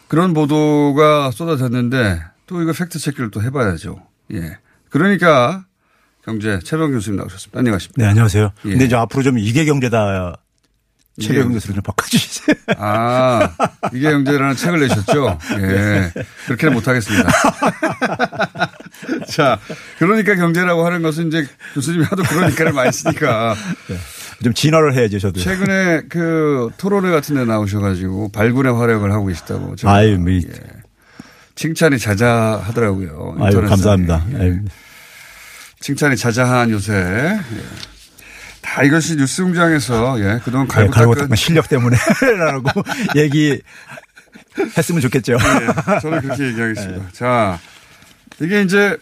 Speaker 6: 그런 보도가 쏟아졌는데 또 이거 팩트 체크를 또 해봐야죠. 예. 그러니까 경제 최병 교수님 나오셨습니다. 안녕하십니까.
Speaker 12: 네, 안녕하세요.
Speaker 6: 예.
Speaker 12: 근데 이제 앞으로 좀 이게 경제다
Speaker 6: 이게-
Speaker 12: 교수를 좀 바꿔주세요.
Speaker 6: 아, 이게 경제라는 책을 내셨죠? 예. 그렇게는 못하겠습니다. 자, 그러니까 경제라고 하는 것은 이제 교수님이 하도 그러니까를 많이 쓰니까.
Speaker 12: 좀 진화를 해야죠, 저도.
Speaker 6: 최근에 그 토론회 같은 데 나오셔가지고 발군의 활약을 하고 계시다고.
Speaker 12: 아유, 뭐, 이-
Speaker 6: 칭찬이 자자하더라고요.
Speaker 12: 아유. 감사합니다.
Speaker 6: 예.
Speaker 12: 아유.
Speaker 6: 칭찬이 자자한 요새. 예. 다 이것이 뉴스 공장에서 예, 그동안
Speaker 12: 네,
Speaker 6: 갈고
Speaker 12: 갈고
Speaker 6: 닦은
Speaker 12: 실력 때문에 라고 얘기 했으면 좋겠죠.
Speaker 6: 네, 저는 그렇게 얘기하겠습니다. 자, 이게 이제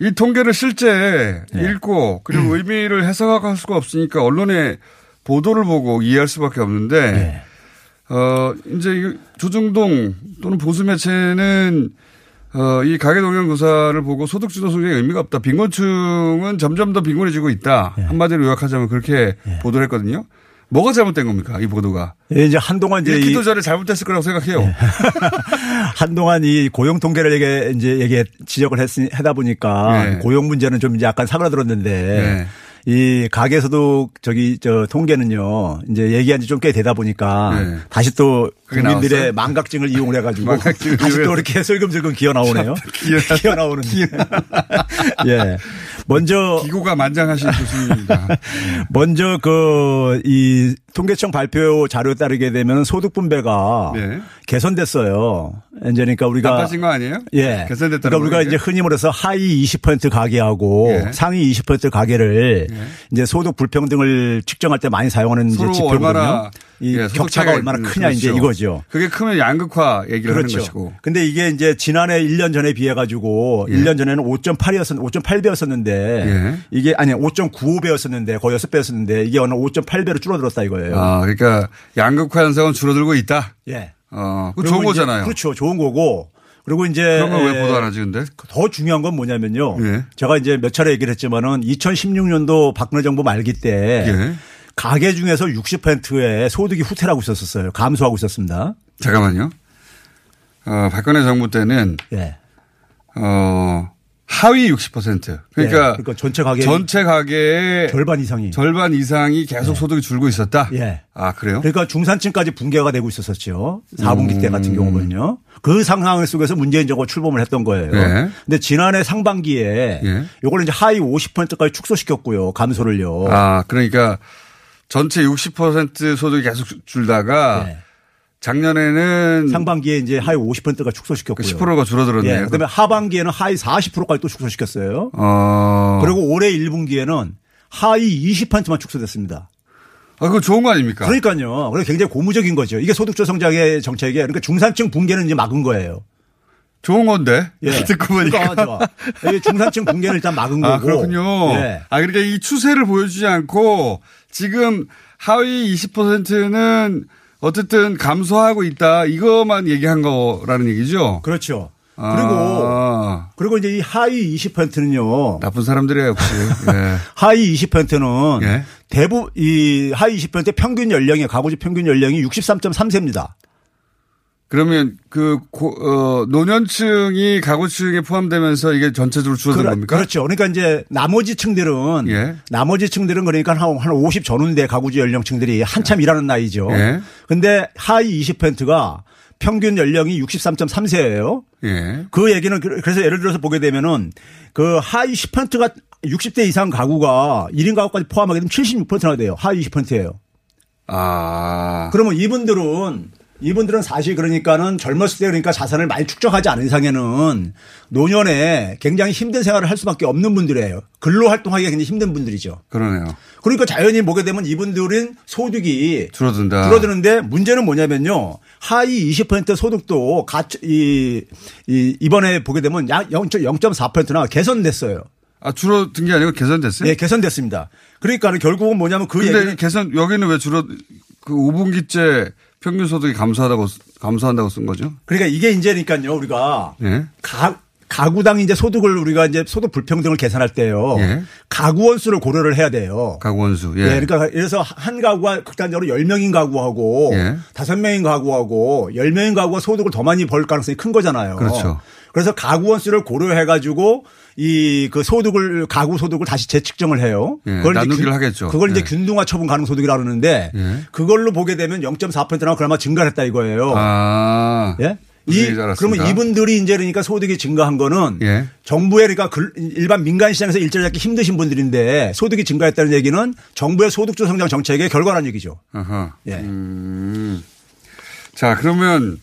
Speaker 6: 이 통계를 실제 읽고 그리고 의미를 해석할 수가 없으니까 언론의 보도를 보고 이해할 수밖에 없는데 어 이제 이 조중동 또는 보수 매체는 어, 이 가계 동향 조사를 보고 소득 주도 성장의 의미가 없다. 빈곤층은 점점 더 빈곤해지고 있다. 한마디로 요약하자면 그렇게 보도를 했거든요. 뭐가 잘못된 겁니까? 이 보도가.
Speaker 12: 예, 이제 한동안 이제 이-
Speaker 6: 전에 잘못됐을 거라고 생각해요.
Speaker 12: 한동안 이 고용 통계를 얘기 이제 얘기 지적을 했, 하다 보니까
Speaker 6: 네.
Speaker 12: 고용 문제는 좀 이제 약간 사그라들었는데
Speaker 6: 네.
Speaker 12: 이 가게에서도 저기 저 통계는요 이제 얘기한 지 좀 꽤 되다 보니까
Speaker 6: 네.
Speaker 12: 다시 또 국민들의? 망각증을 이용을 해가지고
Speaker 6: 망각증을
Speaker 12: 다시 또. 이렇게 슬금슬금 기어 나오네요.
Speaker 6: 기어
Speaker 12: 나오는. 예. 먼저
Speaker 6: 기고가 만장하신 교수님입니다.
Speaker 12: 먼저 그 이 통계청 발표 자료에 따르게 되면 소득 분배가
Speaker 6: 네.
Speaker 12: 개선됐어요. 이제 그러니까 우리가
Speaker 6: 나빠진 거 아니에요?
Speaker 12: 예.
Speaker 6: 개선됐다는
Speaker 12: 그러니까 우리가
Speaker 6: 거예요,
Speaker 12: 이제 흔히 말해서 하위 20% 가계하고
Speaker 6: 예.
Speaker 12: 상위 20% 가계를 이제 소득 불평등을 측정할 때 많이 사용하는 이제 지표거든요. 이
Speaker 6: 예,
Speaker 12: 격차가 얼마나 크냐 이제
Speaker 6: 그렇죠.
Speaker 12: 이거죠.
Speaker 6: 그게 크면 양극화 얘기를 하는
Speaker 12: 그렇죠.
Speaker 6: 것이고.
Speaker 12: 근데 이게 이제 지난해 1년 전에 비해 가지고
Speaker 6: 예.
Speaker 12: 1년 전에는 5.8이었었 5.8배였었는데
Speaker 6: 예.
Speaker 12: 이게 아니 5.95배였었는데 거의 6배였었는데 이게 어느 5.8배로 줄어들었다 이거예요.
Speaker 6: 아, 그러니까 양극화 현상은 줄어들고 있다.
Speaker 12: 예.
Speaker 6: 어, 그 좋은
Speaker 12: 이제
Speaker 6: 거잖아요.
Speaker 12: 그렇죠. 좋은 거고. 그리고 이제
Speaker 6: 그런 걸왜
Speaker 12: 에,
Speaker 6: 보도 안 하지, 근데?
Speaker 12: 더 중요한 건 뭐냐면요.
Speaker 6: 예.
Speaker 12: 제가 이제 몇 차례 얘기를 했지만은 2016년도 박근혜 정부 말기 때
Speaker 6: 예.
Speaker 12: 가계 중에서 60%의 소득이 후퇴하고 있었어요. 감소하고 있었습니다.
Speaker 6: 잠깐만요. 어, 박근혜 정부 때는
Speaker 12: 예.
Speaker 6: 어, 하위 60%. 그러니까,
Speaker 12: 예. 그러니까 전체 가계
Speaker 6: 전체 가계의
Speaker 12: 절반 이상이
Speaker 6: 절반 이상이 계속 소득이 줄고 있었다.
Speaker 12: 예.
Speaker 6: 아, 그래요?
Speaker 12: 그러니까 중산층까지 붕괴가 되고 있었었죠. 4분기 때
Speaker 6: 음.
Speaker 12: 같은 경우는요. 그 상황 속에서 문재인 정부 출범을 했던 거예요.
Speaker 6: 예.
Speaker 12: 근데 지난해 상반기에
Speaker 6: 예.
Speaker 12: 요걸 이제 하위 50%까지 축소시켰고요. 감소를요.
Speaker 6: 아, 그러니까 전체 60% 소득이 계속 줄다가 작년에는
Speaker 12: 네. 상반기에 이제 하위 50%가 축소시켰고요.
Speaker 6: 10%가 줄어들었네요.
Speaker 12: 예. 그다음에 하반기에는 하위 40%까지 또 축소시켰어요.
Speaker 6: 어.
Speaker 12: 그리고 올해 1분기에는 하위 20%만 축소됐습니다.
Speaker 6: 아, 그거 좋은 거 아닙니까?
Speaker 12: 그러니까요. 그래서 굉장히 고무적인 거죠. 이게 소득주 성장의 정책에 그러니까 중산층 붕괴는 이제 막은 거예요.
Speaker 6: 좋은 건데.
Speaker 12: 예.
Speaker 6: 듣고 보니까.
Speaker 12: 그러니까 좋아. 이게 중산층 붕괴는 일단 막은 거고.
Speaker 6: 아, 그렇군요.
Speaker 12: 예.
Speaker 6: 아, 그러니까 이 추세를 보여주지 않고 지금 하위 20%는 어쨌든 감소하고 있다. 이것만 얘기한 거라는 얘기죠.
Speaker 12: 그렇죠.
Speaker 6: 아.
Speaker 12: 그리고 그리고 이제 이 하위 20%는요.
Speaker 6: 나쁜 사람들이에요, 역시. 예.
Speaker 12: 하위 20%는
Speaker 6: 예.
Speaker 12: 대부 이 하위 20% 평균 연령이 가구주 평균 연령이 63.3세입니다.
Speaker 6: 그러면 그 고, 어, 노년층이 가구층에 포함되면서 이게 전체적으로 줄어든
Speaker 12: 그러-
Speaker 6: 겁니까?
Speaker 12: 그렇죠. 그러니까 이제 나머지 층들은
Speaker 6: 예.
Speaker 12: 나머지 층들은 그러니까 한, 한50 전후대 가구주 연령층들이 한참 일하는 나이죠.
Speaker 6: 예.
Speaker 12: 근데 하위 20%가 평균 연령이 63.3세예요.
Speaker 6: 예.
Speaker 12: 그 얘기는 그- 그래서 예를 들어서 보게 되면은 그 하위 10%가 60대 이상 가구가 1인 가구까지 포함하게 되면 76%나 돼요. 하위 20%예요.
Speaker 6: 아.
Speaker 12: 그러면 이분들은 이분들은 사실 그러니까는 젊었을 때 그러니까 자산을 많이 축적하지 않은 이상에는 노년에 굉장히 힘든 생활을 할 수밖에 없는 분들이에요. 근로 활동하기가 굉장히 힘든 분들이죠.
Speaker 6: 그러네요.
Speaker 12: 그러니까 자연히 보게 되면 이분들은 소득이
Speaker 6: 줄어든다.
Speaker 12: 줄어드는데 문제는 뭐냐면요. 하위 20% 소득도 가, 이, 이, 이번에 보게 되면 약 0.4%나 개선됐어요.
Speaker 6: 아, 줄어든 게 아니고 개선됐어요?
Speaker 12: 네, 개선됐습니다. 그러니까 결국은 뭐냐면 그
Speaker 6: 근데
Speaker 12: 얘기는
Speaker 6: 개선 여기는 왜 줄어 그 5분기째 평균 소득이 감소하다고 감소한다고 쓴 거죠?
Speaker 12: 그러니까 이게 이제니까요. 우리가
Speaker 6: 예.
Speaker 12: 가, 가구당 이제 소득을 우리가 이제 소득 불평등을 계산할 때요.
Speaker 6: 예.
Speaker 12: 가구 원수를 고려를 해야 돼요.
Speaker 6: 가구 원수. 예.
Speaker 12: 예. 그러니까 그래서 한 가구가 극단적으로 10명인 가구하고
Speaker 6: 예.
Speaker 12: 다섯 명인 가구하고 10명인 가구가 소득을 더 많이 벌 가능성이 큰 거잖아요.
Speaker 6: 그렇죠.
Speaker 12: 그래서 가구 원수를 고려해 가지고 이 그 소득을 가구 소득을 다시 재측정을 해요.
Speaker 6: 예,
Speaker 12: 이제
Speaker 6: 나누기를
Speaker 12: 균-
Speaker 6: 하겠죠.
Speaker 12: 그걸 이제
Speaker 6: 예.
Speaker 12: 균등화 처분 가능 소득이라 그러는데
Speaker 6: 예.
Speaker 12: 그걸로 보게 되면 0.4%나 그나마 증가했다 이거예요.
Speaker 6: 아.
Speaker 12: 예? 이. 그러면 이분들이 이제 그러니까 소득이 증가한 거는
Speaker 6: 예.
Speaker 12: 정부의 그러니까 글- 일반 민간 시장에서 일자리 잡기 힘드신 분들인데 소득이 증가했다는 얘기는 정부의 소득주 성장 정책의 결과라는 얘기죠.
Speaker 6: 아하.
Speaker 12: 예.
Speaker 6: 음. 자, 그러면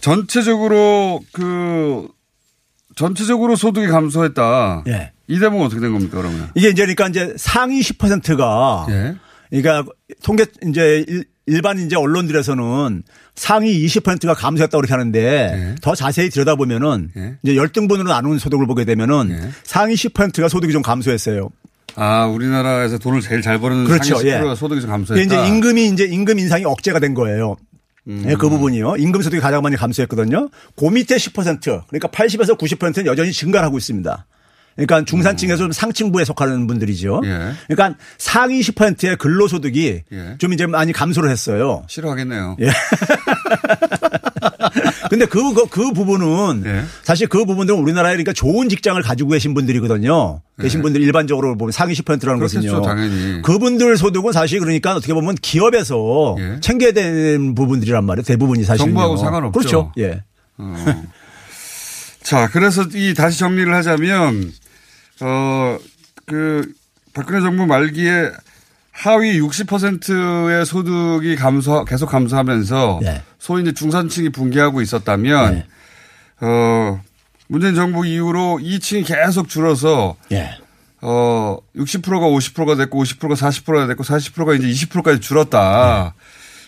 Speaker 6: 전체적으로 그 전체적으로 소득이 감소했다.
Speaker 12: 예.
Speaker 6: 이 대목은 어떻게 된 겁니까, 그러면?
Speaker 12: 이게 이제 그러니까 이제 상위 10%가
Speaker 6: 예.
Speaker 12: 그러니까 통계 이제 일- 일반 이제 언론들에서는 상위 20%가 감소했다고 그렇게 하는데 더 자세히 들여다보면은 이제 열등분으로 나누는 소득을 보게 되면은 상위 10%가 소득이 좀 감소했어요.
Speaker 6: 아, 우리나라에서 돈을 제일 잘 버는
Speaker 12: 그렇죠.
Speaker 6: 상위 10%가
Speaker 12: 예.
Speaker 6: 소득이 좀 감소했다.
Speaker 12: 이제 임금이 이제 임금 인상이 억제가 된 거예요.
Speaker 6: 음.
Speaker 12: 예, 그 부분이요. 임금 소득이 가장 많이 감소했거든요. 그 밑에 10% 그러니까 80에서 90%는 여전히 증가를 하고 있습니다. 그러니까 중산층에서 좀 상층부에 속하는 분들이죠.
Speaker 6: 음. 예.
Speaker 12: 그러니까 상위 10%의 근로소득이
Speaker 6: 예.
Speaker 12: 좀 이제 많이 감소를 했어요.
Speaker 6: 싫어하겠네요.
Speaker 12: 예. 근데 그, 그, 그 부분은
Speaker 6: 예.
Speaker 12: 사실 그 부분들은 우리나라에 그러니까 좋은 직장을 가지고 계신 분들이거든요. 계신 분들 일반적으로 보면 상위 10%라는
Speaker 6: 예. 그렇겠죠,
Speaker 12: 것은요.
Speaker 6: 당연히.
Speaker 12: 그분들 소득은 사실 그러니까 어떻게 보면 기업에서 챙겨야 되는 부분들이란 말이에요. 대부분이 사실.
Speaker 6: 예. 정부하고 상관없죠.
Speaker 12: 그렇죠. 예.
Speaker 6: 어. 자, 그래서 이 다시 정리를 하자면 어 그 박근혜 정부 말기에 하위 60%의 소득이 감소 계속 감소하면서
Speaker 12: 네.
Speaker 6: 소위 이제 중산층이 붕괴하고 있었다면 어 문재인 정부 이후로 이 층이 계속 줄어서
Speaker 12: 예.
Speaker 6: 어 60%가 50%가 됐고 50%가 40%가 됐고 40%가 이제 20%까지 줄었다.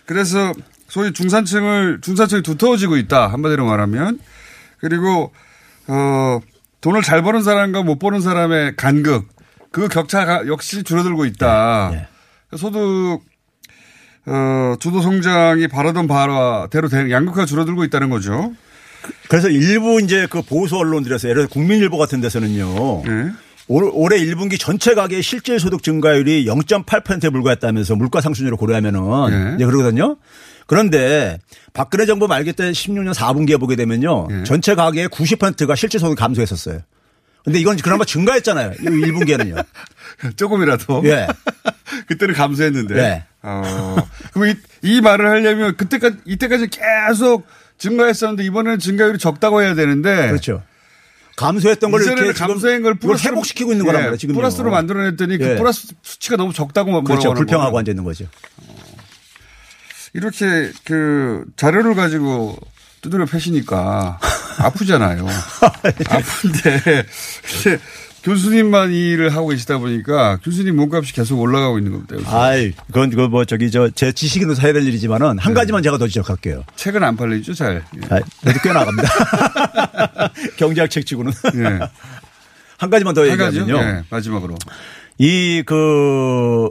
Speaker 6: 그래서 소위 중산층을 중산층이 두터워지고 있다 한마디로 말하면 그리고 어 돈을 잘 버는 사람과 못 버는 사람의 간극 그 격차가 역시 줄어들고 있다. 소득 어 주도 성장이 바라던 바대로 된 양극화가 줄어들고 있다는 거죠.
Speaker 12: 그래서 일부 이제 그 보수 언론들에서 예를 들어 국민일보 같은 데서는요. 올, 올해 1분기 전체 가계 실질 소득 증가율이 0.8%에 불과했다면서 물가 상승률을 고려하면은
Speaker 6: 예.
Speaker 12: 이제 그러거든요. 그런데 박근혜 정부 말기 때 16년 4분기에 보게 되면요. 전체 가계의 90%가 실질 소득 감소했었어요. 근데 이건 그나마 증가했잖아요. 1분기에는요.
Speaker 6: 조금이라도.
Speaker 12: 예.
Speaker 6: 그때는 감소했는데.
Speaker 12: 네.
Speaker 6: 어. 그럼 이, 이 말을 하려면 그때까지 이때까지 계속 증가했었는데 이번에는 증가율이 적다고 해야 되는데.
Speaker 12: 그렇죠. 감소했던 걸 이렇게
Speaker 6: 감소한 걸 플러스로
Speaker 12: 회복시키고 있는 거란
Speaker 6: 예,
Speaker 12: 말이에요, 지금.
Speaker 6: 플러스로 만들어냈더니 그
Speaker 12: 예.
Speaker 6: 플러스 수치가 너무 적다고
Speaker 12: 그렇죠. 불평하고
Speaker 6: 거예요.
Speaker 12: 앉아 있는 거죠.
Speaker 6: 이렇게 그 자료를 가지고 두드려 패시니까 아프잖아요. 아픈데 교수님만 이 일을 하고 계시다 보니까 교수님 몸값이 계속 올라가고 있는 겁니다.
Speaker 12: 아이, 그건 그거 뭐 저기 저 제 지식으로서 해야 될 일이지만은 한 가지만 제가 더 지적할게요.
Speaker 6: 책은 안 팔리죠, 잘. 예.
Speaker 12: 아, 그래도 꽤 나갑니다. 경제학 책 치고는.
Speaker 6: 예.
Speaker 12: 한 가지만 더? 얘기하면요.
Speaker 6: 예, 마지막으로.
Speaker 12: 이 그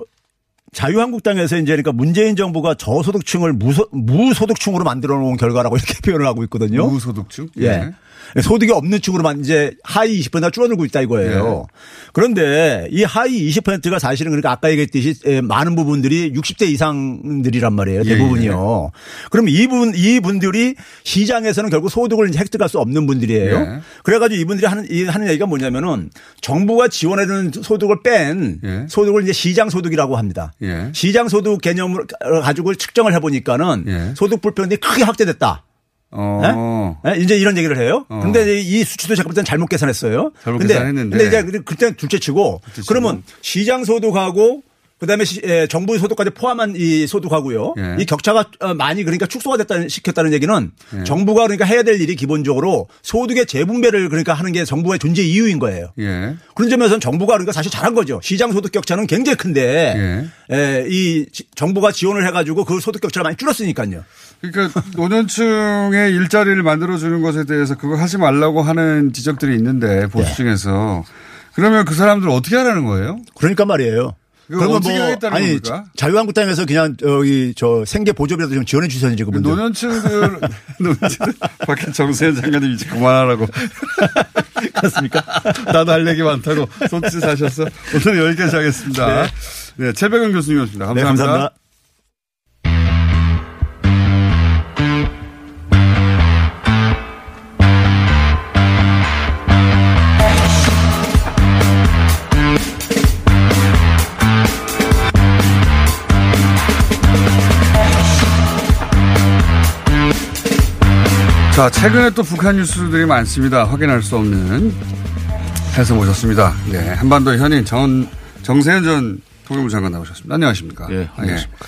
Speaker 12: 자유한국당에서 이제 그러니까 문재인 정부가 저소득층을 무소, 무소득층으로 만들어 놓은 결과라고 이렇게 표현을 하고 있거든요.
Speaker 6: 무소득층?
Speaker 12: 예. 소득이 없는 층으로만 이제 하위 20%가 줄어들고 있다 이거예요. 그런데 이 하위 20%가 사실은 그러니까 아까 얘기했듯이 에, 많은 부분들이 60대 이상들이란 말이에요.
Speaker 6: 예,
Speaker 12: 대부분이요. 그럼 이분 이분들이 시장에서는 결국 소득을 획득할 수 없는 분들이에요.
Speaker 6: 예.
Speaker 12: 그래가지고 이분들이 하는 이 하는 얘기가 뭐냐면은 정부가 지원해주는 소득을 뺀
Speaker 6: 예.
Speaker 12: 소득을 이제 시장 소득이라고 합니다.
Speaker 6: 예.
Speaker 12: 시장 소득 개념을 가지고 측정을 해보니까는 소득 불평등이 크게 확대됐다.
Speaker 6: 어.
Speaker 12: 예? 예? 이제 이런 얘기를 해요.
Speaker 6: 어.
Speaker 12: 근데 이 수치도 제가 볼 때는 잘못 계산했어요.
Speaker 6: 잘못
Speaker 12: 근데,
Speaker 6: 계산했는데.
Speaker 12: 근데 이제 그때 둘째 치고 그러면 시장 소득하고 그다음에 시- 예, 정부 소득까지 포함한 이 소득하고요.
Speaker 6: 예.
Speaker 12: 이 격차가 어, 많이 그러니까 축소가 됐다는 시켰다는 얘기는
Speaker 6: 예.
Speaker 12: 정부가 그러니까 해야 될 일이 기본적으로 소득의 재분배를 그러니까 하는 게 정부의 존재 이유인 거예요.
Speaker 6: 예.
Speaker 12: 그런 점에서는 정부가 그러니까 사실 잘한 거죠. 시장 소득 격차는 굉장히 큰데 예, 이 지- 정부가 지원을 해가지고 그 소득 격차를 많이 줄였으니까요.
Speaker 6: 그러니까 노년층의 일자리를 만들어 주는 것에 대해서 그거 하지 말라고 하는 지적들이 있는데 보수층에서 그러면 그 사람들 어떻게 하라는 거예요?
Speaker 12: 그러니까 말이에요.
Speaker 6: 그거 어떻게 하겠다는
Speaker 12: 아니
Speaker 6: 겁니까?
Speaker 12: 자유한국당에서 그냥 저기 저 생계 보조비라도 좀 지원해 주셔야지 그분들.
Speaker 6: 노년층들 노년층 밖에 정세현 장관님 이제 그만하라고
Speaker 12: 그렇습니까?
Speaker 6: 나도 할 얘기 많다고 손짓 하셨어. 오늘 여기까지 하겠습니다. 네, 최백은 교수님이었습니다.
Speaker 12: 네,
Speaker 6: 감사합니다.
Speaker 12: 감사합니다.
Speaker 6: 자, 최근에 또 북한 뉴스들이 많습니다. 확인할 수 없는 해서 모셨습니다. 네, 한반도 현인 전 정세현 전 통일부 장관 나오셨습니다. 안녕하십니까?
Speaker 13: 예, 안녕하십니까.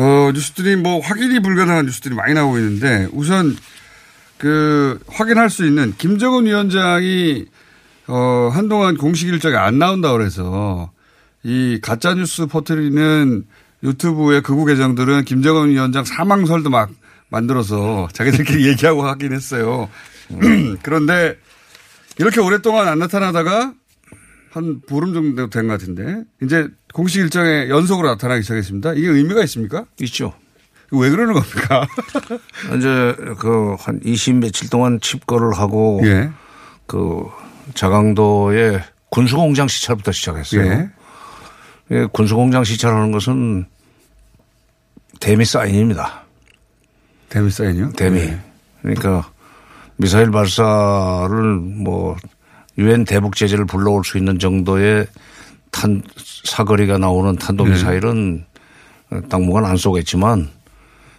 Speaker 6: 예. 어, 뉴스들이 뭐 확인이 불가능한 뉴스들이 많이 나오고 있는데 우선 그 확인할 수 있는 김정은 위원장이 어, 한동안 공식 일정이 안 나온다 그래서 이 가짜 뉴스 퍼뜨리는 유튜브의 극우 계정들은 김정은 위원장 사망설도 막 만들어서 자기들끼리 얘기하고 하긴 했어요. 그런데 이렇게 오랫동안 안 나타나다가 한 보름 정도 된 것 같은데 이제 공식 일정에 연속으로 나타나기 시작했습니다. 이게 의미가 있습니까?
Speaker 13: 있죠.
Speaker 6: 왜 그러는 겁니까?
Speaker 13: 이제 그 한 20 며칠 동안 칩거를 하고
Speaker 6: 예.
Speaker 13: 그 자강도의 군수공장 시찰부터 시작했어요.
Speaker 6: 예.
Speaker 13: 예, 군수공장 시찰하는 것은 대미 사인입니다.
Speaker 6: 대미 사인이요?
Speaker 13: 대미.
Speaker 6: 예.
Speaker 13: 그러니까 미사일 발사를 뭐 유엔 대북 제재를 불러올 수 있는 정도의 탄 사거리가 나오는 탄도
Speaker 6: 네.
Speaker 13: 미사일은 당분간 안 쏘겠지만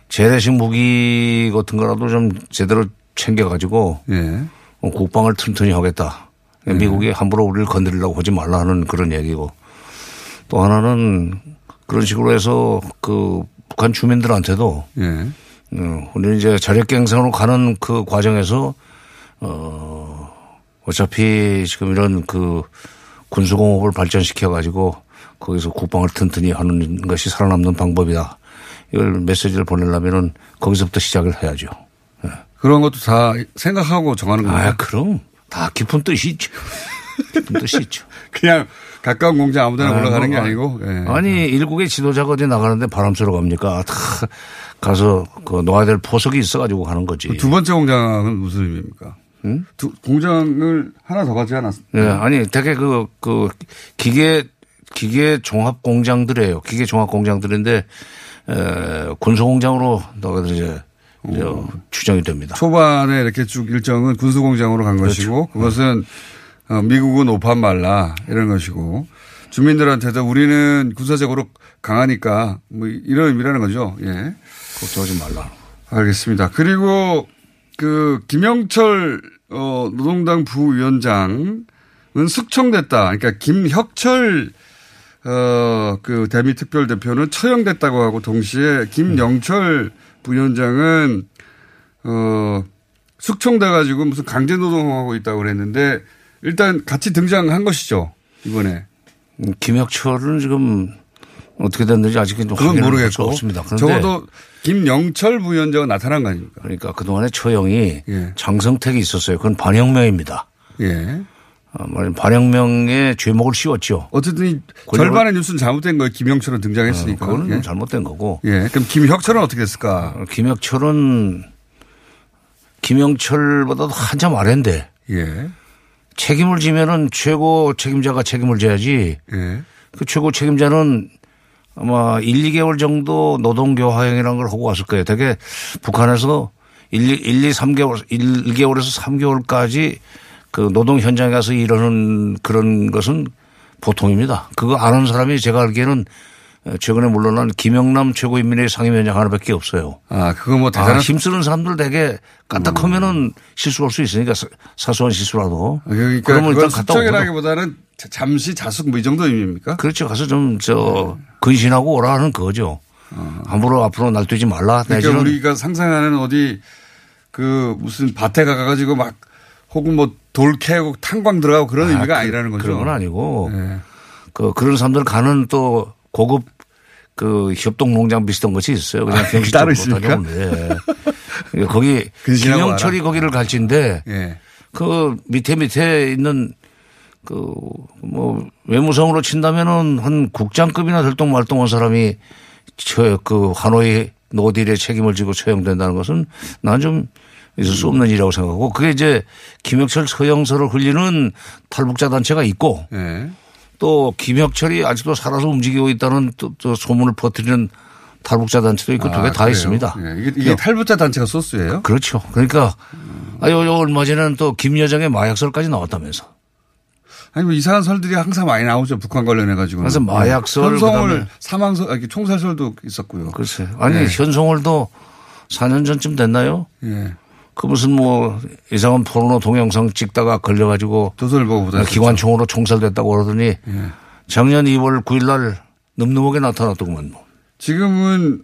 Speaker 13: 재래식 무기 같은 거라도 좀 제대로 챙겨가지고
Speaker 6: 예.
Speaker 13: 어, 국방을 튼튼히 하겠다. 미국이 함부로 우리를 건드리려고 하지 말라 하는 그런 얘기고 또 하나는 그런 식으로 해서 그 북한 주민들한테도
Speaker 6: 예.
Speaker 13: 어, 우리는 이제 자력갱생으로 가는 그 과정에서 어 어차피 지금 이런 그 군수공업을 발전시켜 가지고 거기서 국방을 튼튼히 하는 것이 살아남는 방법이다. 이걸 메시지를 보내려면은 거기서부터 시작을 해야죠.
Speaker 6: 그런 것도 다 생각하고 정하는 거예요.
Speaker 13: 아, 그럼 다 깊은 뜻이 있죠. 깊은 뜻이 있죠.
Speaker 6: 그냥 가까운 공장 아무데나
Speaker 13: 아,
Speaker 6: 올라가는
Speaker 13: 뭐,
Speaker 6: 게 아니고. 예.
Speaker 13: 아니 일국의 지도자가 어디 나가는데 바람 쐬러 갑니까? 다 가서 그 놓아야 될 포석이 있어가지고 가는 거지.
Speaker 6: 두 번째 공장은 무슨 의미입니까? 두, 공장을 하나 더 가지 않았.
Speaker 13: 예, 아니 되게 그, 그 기계 기계 종합 공장들이에요. 기계 종합 공장들인데 에, 군수 공장으로 너가 이제 저 추정이 됩니다.
Speaker 6: 초반에 이렇게 쭉 일정은 군수 공장으로 간
Speaker 13: 그렇죠.
Speaker 6: 것이고 그것은 어, 미국은 오판 말라 이런 것이고 주민들한테도 우리는 군사적으로 강하니까 뭐 이런 의미라는 거죠. 예.
Speaker 13: 걱정하지 말라.
Speaker 6: 알겠습니다. 그리고 그 김영철 어, 노동당 부위원장은 숙청됐다. 그러니까 김혁철 어, 그 대미 특별 대표는 처형됐다고 하고 동시에 김영철 부위원장은 어, 숙청돼 가지고 무슨 강제 노동하고 있다고 그랬는데 일단 같이 등장한 것이죠. 이번에.
Speaker 13: 음, 김혁철은 지금 어떻게 됐는지 아직은 좀
Speaker 6: 그건 모르겠고.
Speaker 13: 없습니다.
Speaker 6: 적어도 김영철 부위원장은 나타난 거 아닙니까?
Speaker 13: 그러니까 그 동안에 처형이
Speaker 6: 예.
Speaker 13: 장성택이 있었어요. 그건 반혁명입니다.
Speaker 6: 예.
Speaker 13: 어, 반혁명의 죄목을 씌웠죠.
Speaker 6: 어쨌든 절반의 뉴스는 잘못된 거예요. 김영철은 등장했으니까.
Speaker 13: 어, 그거는
Speaker 6: 예.
Speaker 13: 잘못된 거고.
Speaker 6: 예. 그럼 김혁철은 어떻게 됐을까?
Speaker 13: 어, 김혁철은 김영철보다도 한참 아래인데
Speaker 6: 예.
Speaker 13: 책임을 지면은 최고 책임자가 책임을 져야지.
Speaker 6: 예.
Speaker 13: 그 최고 책임자는 아마 1, 2개월 정도 노동교화형이라는 걸 하고 왔을 거예요. 되게 북한에서 1, 1 2, 3개월, 1, 1개월에서 3개월까지 그 노동 현장에 가서 일하는 그런 것은 보통입니다. 그거 아는 사람이 제가 알기에는 최근에 물러난 김영남 최고인민회 상임위원장 하나밖에 없어요.
Speaker 6: 아, 그거 뭐 대단한.
Speaker 13: 아, 힘쓰는 사람들 되게 까딱하면은 실수할 수 있으니까 사- 사소한 실수라도.
Speaker 6: 그러니까
Speaker 13: 그러면 일단 갔다
Speaker 6: 자- 잠시 자숙 뭐 이 정도 의미입니까?
Speaker 13: 그렇죠. 가서 좀 저 근신하고 오라는 거죠. 함부로 앞으로 날뛰지 말라.
Speaker 6: 그러니까 우리가 상상하는 어디 그 무슨 밭에 가가지고 막 혹은 뭐 돌 캐고 탄광 들어가고 그런
Speaker 13: 아,
Speaker 6: 의미가
Speaker 13: 그-
Speaker 6: 아니라는 거죠.
Speaker 13: 그런 건 아니고
Speaker 6: 네.
Speaker 13: 그 그런 사람들 가는 또 고급 그 협동 농장 비슷한 것이 있어요. 그냥
Speaker 6: 아,
Speaker 13: 병식적으로
Speaker 6: 따로 있습니까?
Speaker 13: 예. 거기
Speaker 6: 근신하고
Speaker 13: 김영철이. 거기를 갈지인데
Speaker 6: 예.
Speaker 13: 그 밑에 밑에 있는 그 뭐 외무성으로 친다면은 한 국장급이나 될동 말동 한 사람이 저그 하노이 노딜의 책임을 지고 처형된다는 것은 난 좀 있을 수 없는 일이라고 생각하고 그게 이제 김혁철 처형서를 흘리는 탈북자 단체가 있고
Speaker 6: 예.
Speaker 13: 또 김혁철이 아직도 살아서 움직이고 있다는 또, 또 소문을 퍼뜨리는 탈북자 단체도 있고 두개다
Speaker 6: 아, 그래요?
Speaker 13: 있습니다.
Speaker 6: 예. 이게, 이게 탈북자 단체가 소스예요?
Speaker 13: 그렇죠. 그러니까 아, 요, 요 얼마 전에는 또 김여정의 마약설까지 나왔다면서.
Speaker 6: 아니 뭐 이상한 설들이 항상 많이 나오죠. 북한 관련해 가지고.
Speaker 13: 그래서 마약설,
Speaker 6: 현성을
Speaker 13: 그다음에
Speaker 6: 사망설, 아니, 총살설도 있었고요.
Speaker 13: 글쎄. 아니
Speaker 6: 네.
Speaker 13: 현송월도 4년 전쯤 됐나요?
Speaker 6: 예.
Speaker 13: 그 무슨 뭐 이상한 포르노 동영상 찍다가 걸려가지고
Speaker 6: 조선일보보다
Speaker 13: 기관총으로 총살됐다고 그러더니
Speaker 6: 예.
Speaker 13: 작년 2월 9일 날 늠름하게 나타났더구만. 뭐.
Speaker 6: 지금은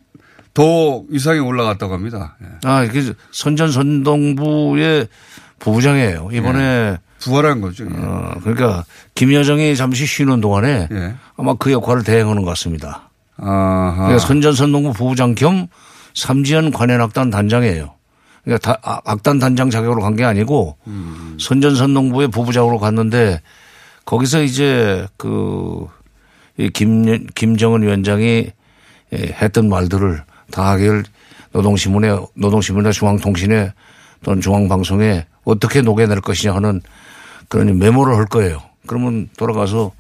Speaker 6: 더 위상이 올라갔다고 합니다. 예.
Speaker 13: 아, 이게 선전선동부의 부부장이에요. 이번에
Speaker 6: 부활한 거죠. 예.
Speaker 13: 어, 그러니까 김여정이 잠시 쉬는 동안에
Speaker 6: 예.
Speaker 13: 아마 그 역할을 대행하는 것 같습니다.
Speaker 6: 아하.
Speaker 13: 그러니까 선전선동부 부부장 겸 삼지연 관현악단 단장이에요. 그러니까 다- 아, 악단 단장 자격으로 간 게 아니고
Speaker 6: 음.
Speaker 13: 선전선동부의 부부장으로 갔는데 거기서 이제 그, 이 김, 김정은 위원장이 예, 했던 말들을 다 하길 노동신문에, 노동신문에 중앙통신에 또는 중앙방송에 어떻게 녹여낼 것이냐 하는 그런 메모를 할 거예요. 그러면 돌아가서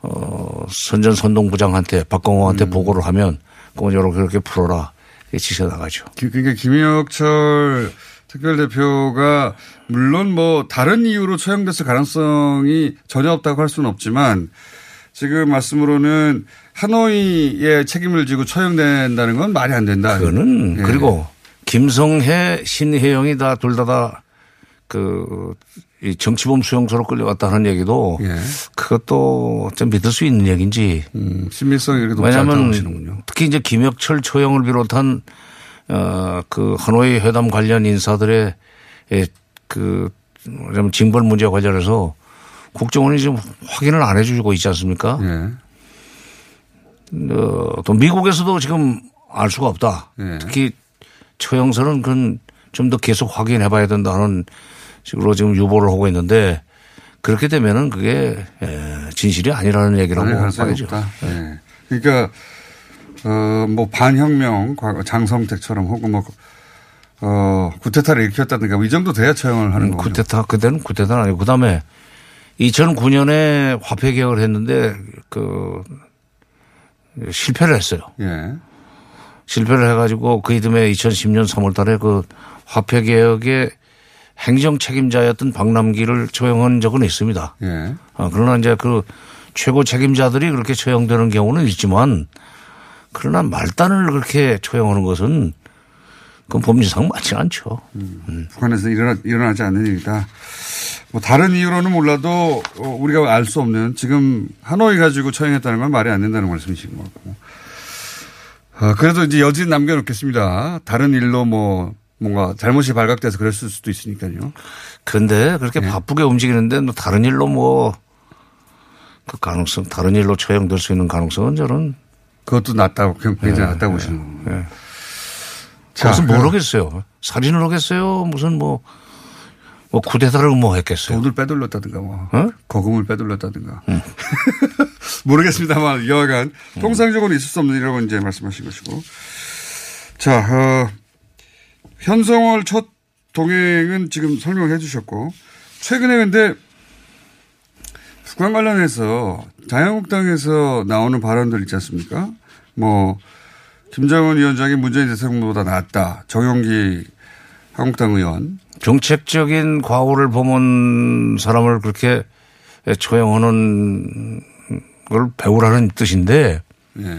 Speaker 13: 어, 선전선동부장한테 박광호한테
Speaker 6: 음.
Speaker 13: 보고를 하면 그건 이렇게 그렇게 풀어라. 지시가 나가죠.
Speaker 6: 기- 그러니까 김영철 특별대표가 물론 뭐 다른 이유로 처형됐을 가능성이 전혀 없다고 할 수는 없지만 지금 말씀으로는 하노이의 책임을 지고 처형된다는 건 말이 안 된다.
Speaker 13: 그거는
Speaker 6: 예.
Speaker 13: 그리고 김성혜, 신혜영이 다 둘 다다 그, 이 정치범 수용소로 끌려갔다는 얘기도
Speaker 6: 예.
Speaker 13: 그것도 좀 믿을 수 있는 얘기인지.
Speaker 6: 음, 신빙성이 이렇게 높지 보시는군요.
Speaker 13: 특히 이제 김혁철 처형을 비롯한 어, 그 하노이 회담 관련 인사들의 예, 그, 징벌 문제 와 관련해서 국정원이 지금 확인을 안 해주고 있지 않습니까?
Speaker 6: 예.
Speaker 13: 어, 또 미국에서도 지금 알 수가 없다.
Speaker 6: 예.
Speaker 13: 특히 처형서는 그건 좀 더 계속 확인해 봐야 된다는 식으로 지금 유보를 하고 있는데 그렇게 되면은 그게 예, 진실이 아니라는 얘기라고
Speaker 6: 가능성이
Speaker 13: 봐야죠.
Speaker 6: 없다. 예. 그러니까 어, 뭐 반혁명 과거 장성택처럼 혹은 뭐 어, 구테타를 일으켰다든가 뭐 이 정도 돼야 처형을 하는
Speaker 13: 음,
Speaker 6: 거죠.
Speaker 13: 쿠데타 그때는 쿠데타는 아니고 그다음에 2009년에 화폐 개혁을 했는데 그 실패를 했어요.
Speaker 6: 예.
Speaker 13: 실패를 해가지고 그 이듬해 2010년 3월달에 그 화폐 개혁의 행정 책임자였던 박남기를 처형한 적은 있습니다.
Speaker 6: 예.
Speaker 13: 아, 그러나 이제 그 최고 책임자들이 그렇게 처형되는 경우는 있지만 그러나 말단을 그렇게 처형하는 것은 그건 법리상 맞지 않죠.
Speaker 6: 북한에서 일어나, 일어나지 않는 일이다. 뭐 다른 이유로는 몰라도 어, 우리가 알 수 없는 지금 하노이 가지고 처형했다는 건 말이 안 된다는 말씀이신 것 같고. 어, 그래도 이제 여진 남겨놓겠습니다. 다른 일로 뭐 뭔가 잘못이 발각돼서 그랬을 수도 있으니까요.
Speaker 13: 근데 그렇게 바쁘게 움직이는데 뭐 다른 일로 뭐 그 가능성 다른 일로 처형될 수 있는 가능성은 저는
Speaker 6: 그것도 낫다고 굉장히 낫다고 보시는
Speaker 13: 예. 예.
Speaker 6: 자,
Speaker 13: 무슨
Speaker 6: 그-
Speaker 13: 모르겠어요. 살인을 하겠어요. 무슨 뭐, 뭐 쿠데타를 뭐 했겠어요.
Speaker 6: 돈을 빼돌렸다든가 뭐
Speaker 13: 어?
Speaker 6: 거금을 빼돌렸다든가 모르겠습니다만 여하간 통상적으로 있을 수 없는 일이라고 이제 말씀하신 것이고 자 어, 현성월 첫 동행은 지금 설명해 주셨고 최근에 근데 북한 관련해서 자유한국당에서 나오는 발언들 있지 않습니까? 뭐 김정은 위원장이 문재인 대통령보다 낫다. 정용기 한국당 의원.
Speaker 13: 정책적인 과오를 범한 사람을 그렇게 처형하는 걸 배우라는 뜻인데
Speaker 6: 예.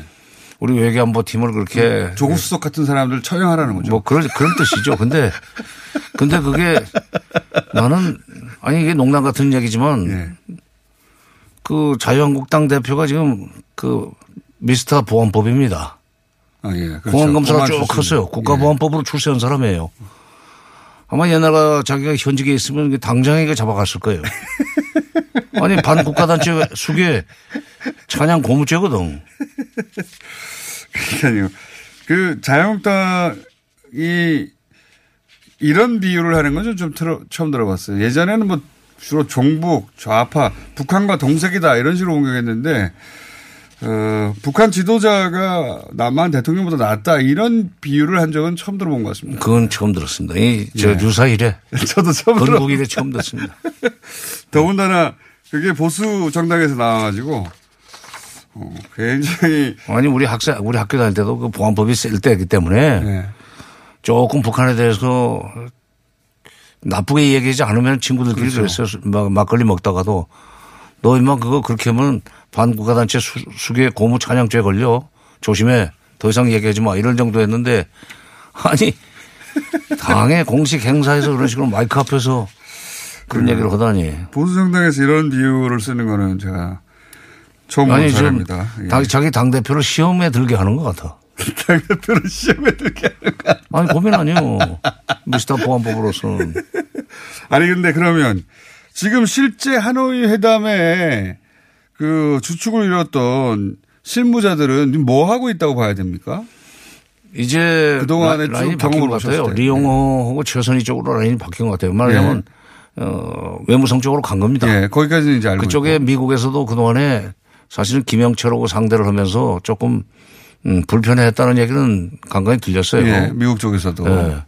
Speaker 13: 우리 외교안보팀을 그렇게
Speaker 6: 조국 수석 같은 사람들 처형하라는 거죠.
Speaker 13: 뭐 그런 그런 뜻이죠. 근데 근데 그게 나는 아니 이게 농담 같은 얘기지만
Speaker 6: 예.
Speaker 13: 그 자유한국당 대표가 지금 그 미스터 보안법입니다.
Speaker 6: 아, 예. 그렇죠.
Speaker 13: 공안검사가
Speaker 6: 보안
Speaker 13: 쭉. 컸어요. 국가보안법으로 출세한 사람이에요. 아마 옛날에 자기가 현직에 있으면 당장에 잡아갔을 거예요. 아니 반국가단체 수계 찬양 고무죄거든.
Speaker 6: 그러니까요. 그 자유한국당이 이런 비유를 하는 건 좀 처음 들어봤어요. 예전에는 뭐 주로 종북, 좌파, 북한과 동색이다 이런 식으로 공격했는데 어, 북한 지도자가 남한 대통령보다 낫다 이런 비유를 한 적은 처음 들어본 것 같습니다.
Speaker 13: 그건 처음 들었습니다. 이, 저
Speaker 6: 예.
Speaker 13: 유사 이래.
Speaker 6: 저도 처음
Speaker 13: 건국
Speaker 6: 들어-
Speaker 13: 이래 처음 듣습니다.
Speaker 6: 더군다나 그게 보수 정당에서 나와가지고 어, 굉장히
Speaker 13: 아니 우리 학생 우리 학교 다닐 때도 그 보안법이 쓸 때이기 때문에
Speaker 6: 네.
Speaker 13: 조금 북한에 대해서 나쁘게 얘기하지 않으면 친구들끼리 그
Speaker 6: 그렇죠.
Speaker 13: 랬어요 막, 막걸리 먹다가도 너 임마 그거 그렇게 하면 반국가 단체 수, 수계 고무 찬양죄 걸려 조심해 더 이상 얘기하지 마 이런 정도였는데 아니 당의 공식 행사에서 그런 식으로 마이크 앞에서 그런
Speaker 6: 음.
Speaker 13: 얘기를 하다니
Speaker 6: 보수 정당에서 이런 비유를 쓰는 거는 제가 처음 보는 사례입니다. 예.
Speaker 13: 당- 자기 당 대표를 시험에 들게 하는 것 같아.
Speaker 6: 당 대표를 시험에 들게 하는 거
Speaker 13: 아니 고민 아니요. 미스터 보안법으로서는
Speaker 6: 아니 근데 그러면 지금 실제 하노이 회담에 그 주축을 이뤘던 실무자들은 뭐 하고 있다고 봐야 됩니까?
Speaker 13: 이제
Speaker 6: 그동안에
Speaker 13: 라- 라인이
Speaker 6: 쭉
Speaker 13: 바뀐 것 같아요. 리용호하고 최선희 쪽으로 라인이 바뀐 것 같아요. 말하자면 어, 외무성 쪽으로 간 겁니다.
Speaker 6: 예, 거기까지는 이제 알고
Speaker 13: 그쪽에 미국에서도 그동안에 사실은 김영철하고 상대를 하면서 조금 음, 불편해했다는 얘기는 간간히 들렸어요.
Speaker 6: 예, 미국 쪽에서도.
Speaker 13: 예.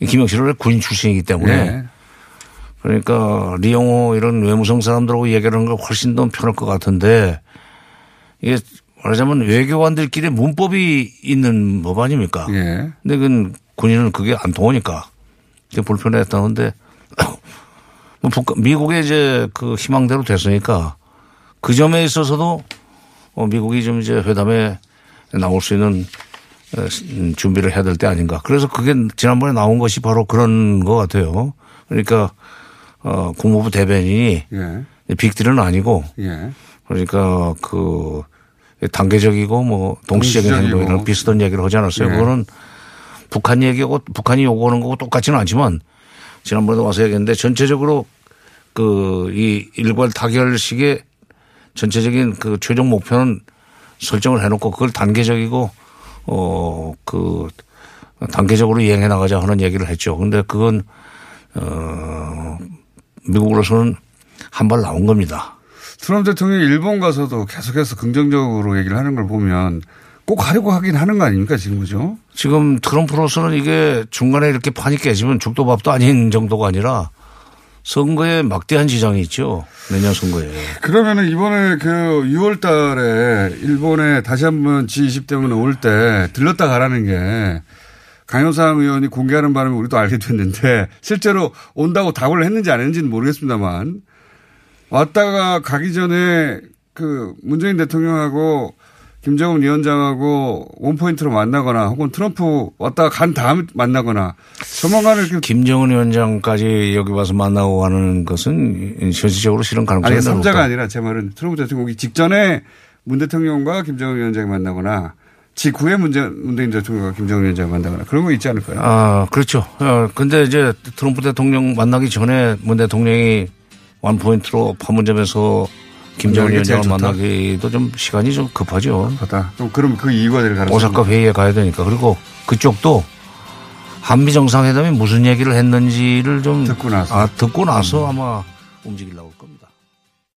Speaker 13: 이 김영철은 군인 출신이기 때문에
Speaker 6: 예.
Speaker 13: 그러니까 리용호 이런 외무성 사람들하고 얘기를 하는 거 훨씬 더 편할 것 같은데 이게 말하자면 외교관들끼리 문법이 있는 법 아닙니까?
Speaker 6: 예.
Speaker 13: 근데 그 군인은 그게 안 통하니까 불편했다는데 뭐 북- 미국의 이제 그 희망대로 됐으니까 그 점에 있어서도 어, 미국이 좀 이제 회담에 나올 수 있는 어, 음, 준비를 해야 될 때 아닌가. 그래서 그게 지난번에 나온 것이 바로 그런 것 같아요. 그러니까 어, 국무부 대변인이
Speaker 6: 예.
Speaker 13: 빅딜은 아니고
Speaker 6: 예.
Speaker 13: 그러니까 그 단계적이고 뭐 동시적인
Speaker 6: 동시적이고.
Speaker 13: 행동이랑 비슷한 얘기를 하지 않았어요.
Speaker 6: 예.
Speaker 13: 그거는 북한 얘기하고 북한이 요구하는 거고 똑같지는 않지만 지난번에도 와서 얘기했는데 전체적으로 그 이 일괄 타결식의 전체적인 그 최종 목표는 설정을 해놓고 그걸 단계적이고 어그 단계적으로 이행해 나가자 하는 얘기를 했죠. 근데 그건 어 미국으로서는 한 발 나온 겁니다.
Speaker 6: 트럼프 대통령이 일본 가서도 계속해서 긍정적으로 얘기를 하는 걸 보면 꼭 하려고 하긴 하는 거 아닙니까 지금 그죠?
Speaker 13: 지금 트럼프로서는 이게 중간에 이렇게 판이 깨지면 죽도 밥도 아닌 정도가 아니라 선거에 막대한 지장이 있죠. 내년 선거에.
Speaker 6: 그러면은 이번에 그 6월 달에 일본에 다시 한번 G20 때문에 올 때 들렀다 가라는 게 강효상 의원이 공개하는 바람에 우리도 알게 됐는데 실제로 온다고 답을 했는지 안 했는지는 모르겠습니다만 왔다가 가기 전에 그 문재인 대통령하고 김정은 위원장하고 원포인트로 만나거나 혹은 트럼프 왔다가 간 다음에 만나거나 이렇게
Speaker 13: 김정은 위원장까지 여기 와서 만나고 가는 것은 현실적으로 실현 가능성이
Speaker 6: 아니,
Speaker 13: 높다.
Speaker 6: 3자가 아니라 제 말은 트럼프 대통령 오기 직전에 문 대통령과 김정은 위원장이 만나거나 직후에 문재, 문재인 대통령과 김정은 위원장 만나거나 그런 거 있지 않을까요?
Speaker 13: 아, 그렇죠. 어, 근데 이제 트럼프 대통령 만나기 전에 문 대통령이 원포인트로 판문점에서 김정은 위원장을. 만나기도 좀 시간이 좀 급하죠.
Speaker 6: 급하다. 또 그럼 그 이유가 될 가능성이
Speaker 13: 오사카 회의에 가야 되니까. 그리고 그쪽도 한미 정상회담이 무슨 얘기를 했는지를 좀 듣고
Speaker 6: 나서,
Speaker 13: 아, 듣고 나서 아마 움직이려고 할 겁니다.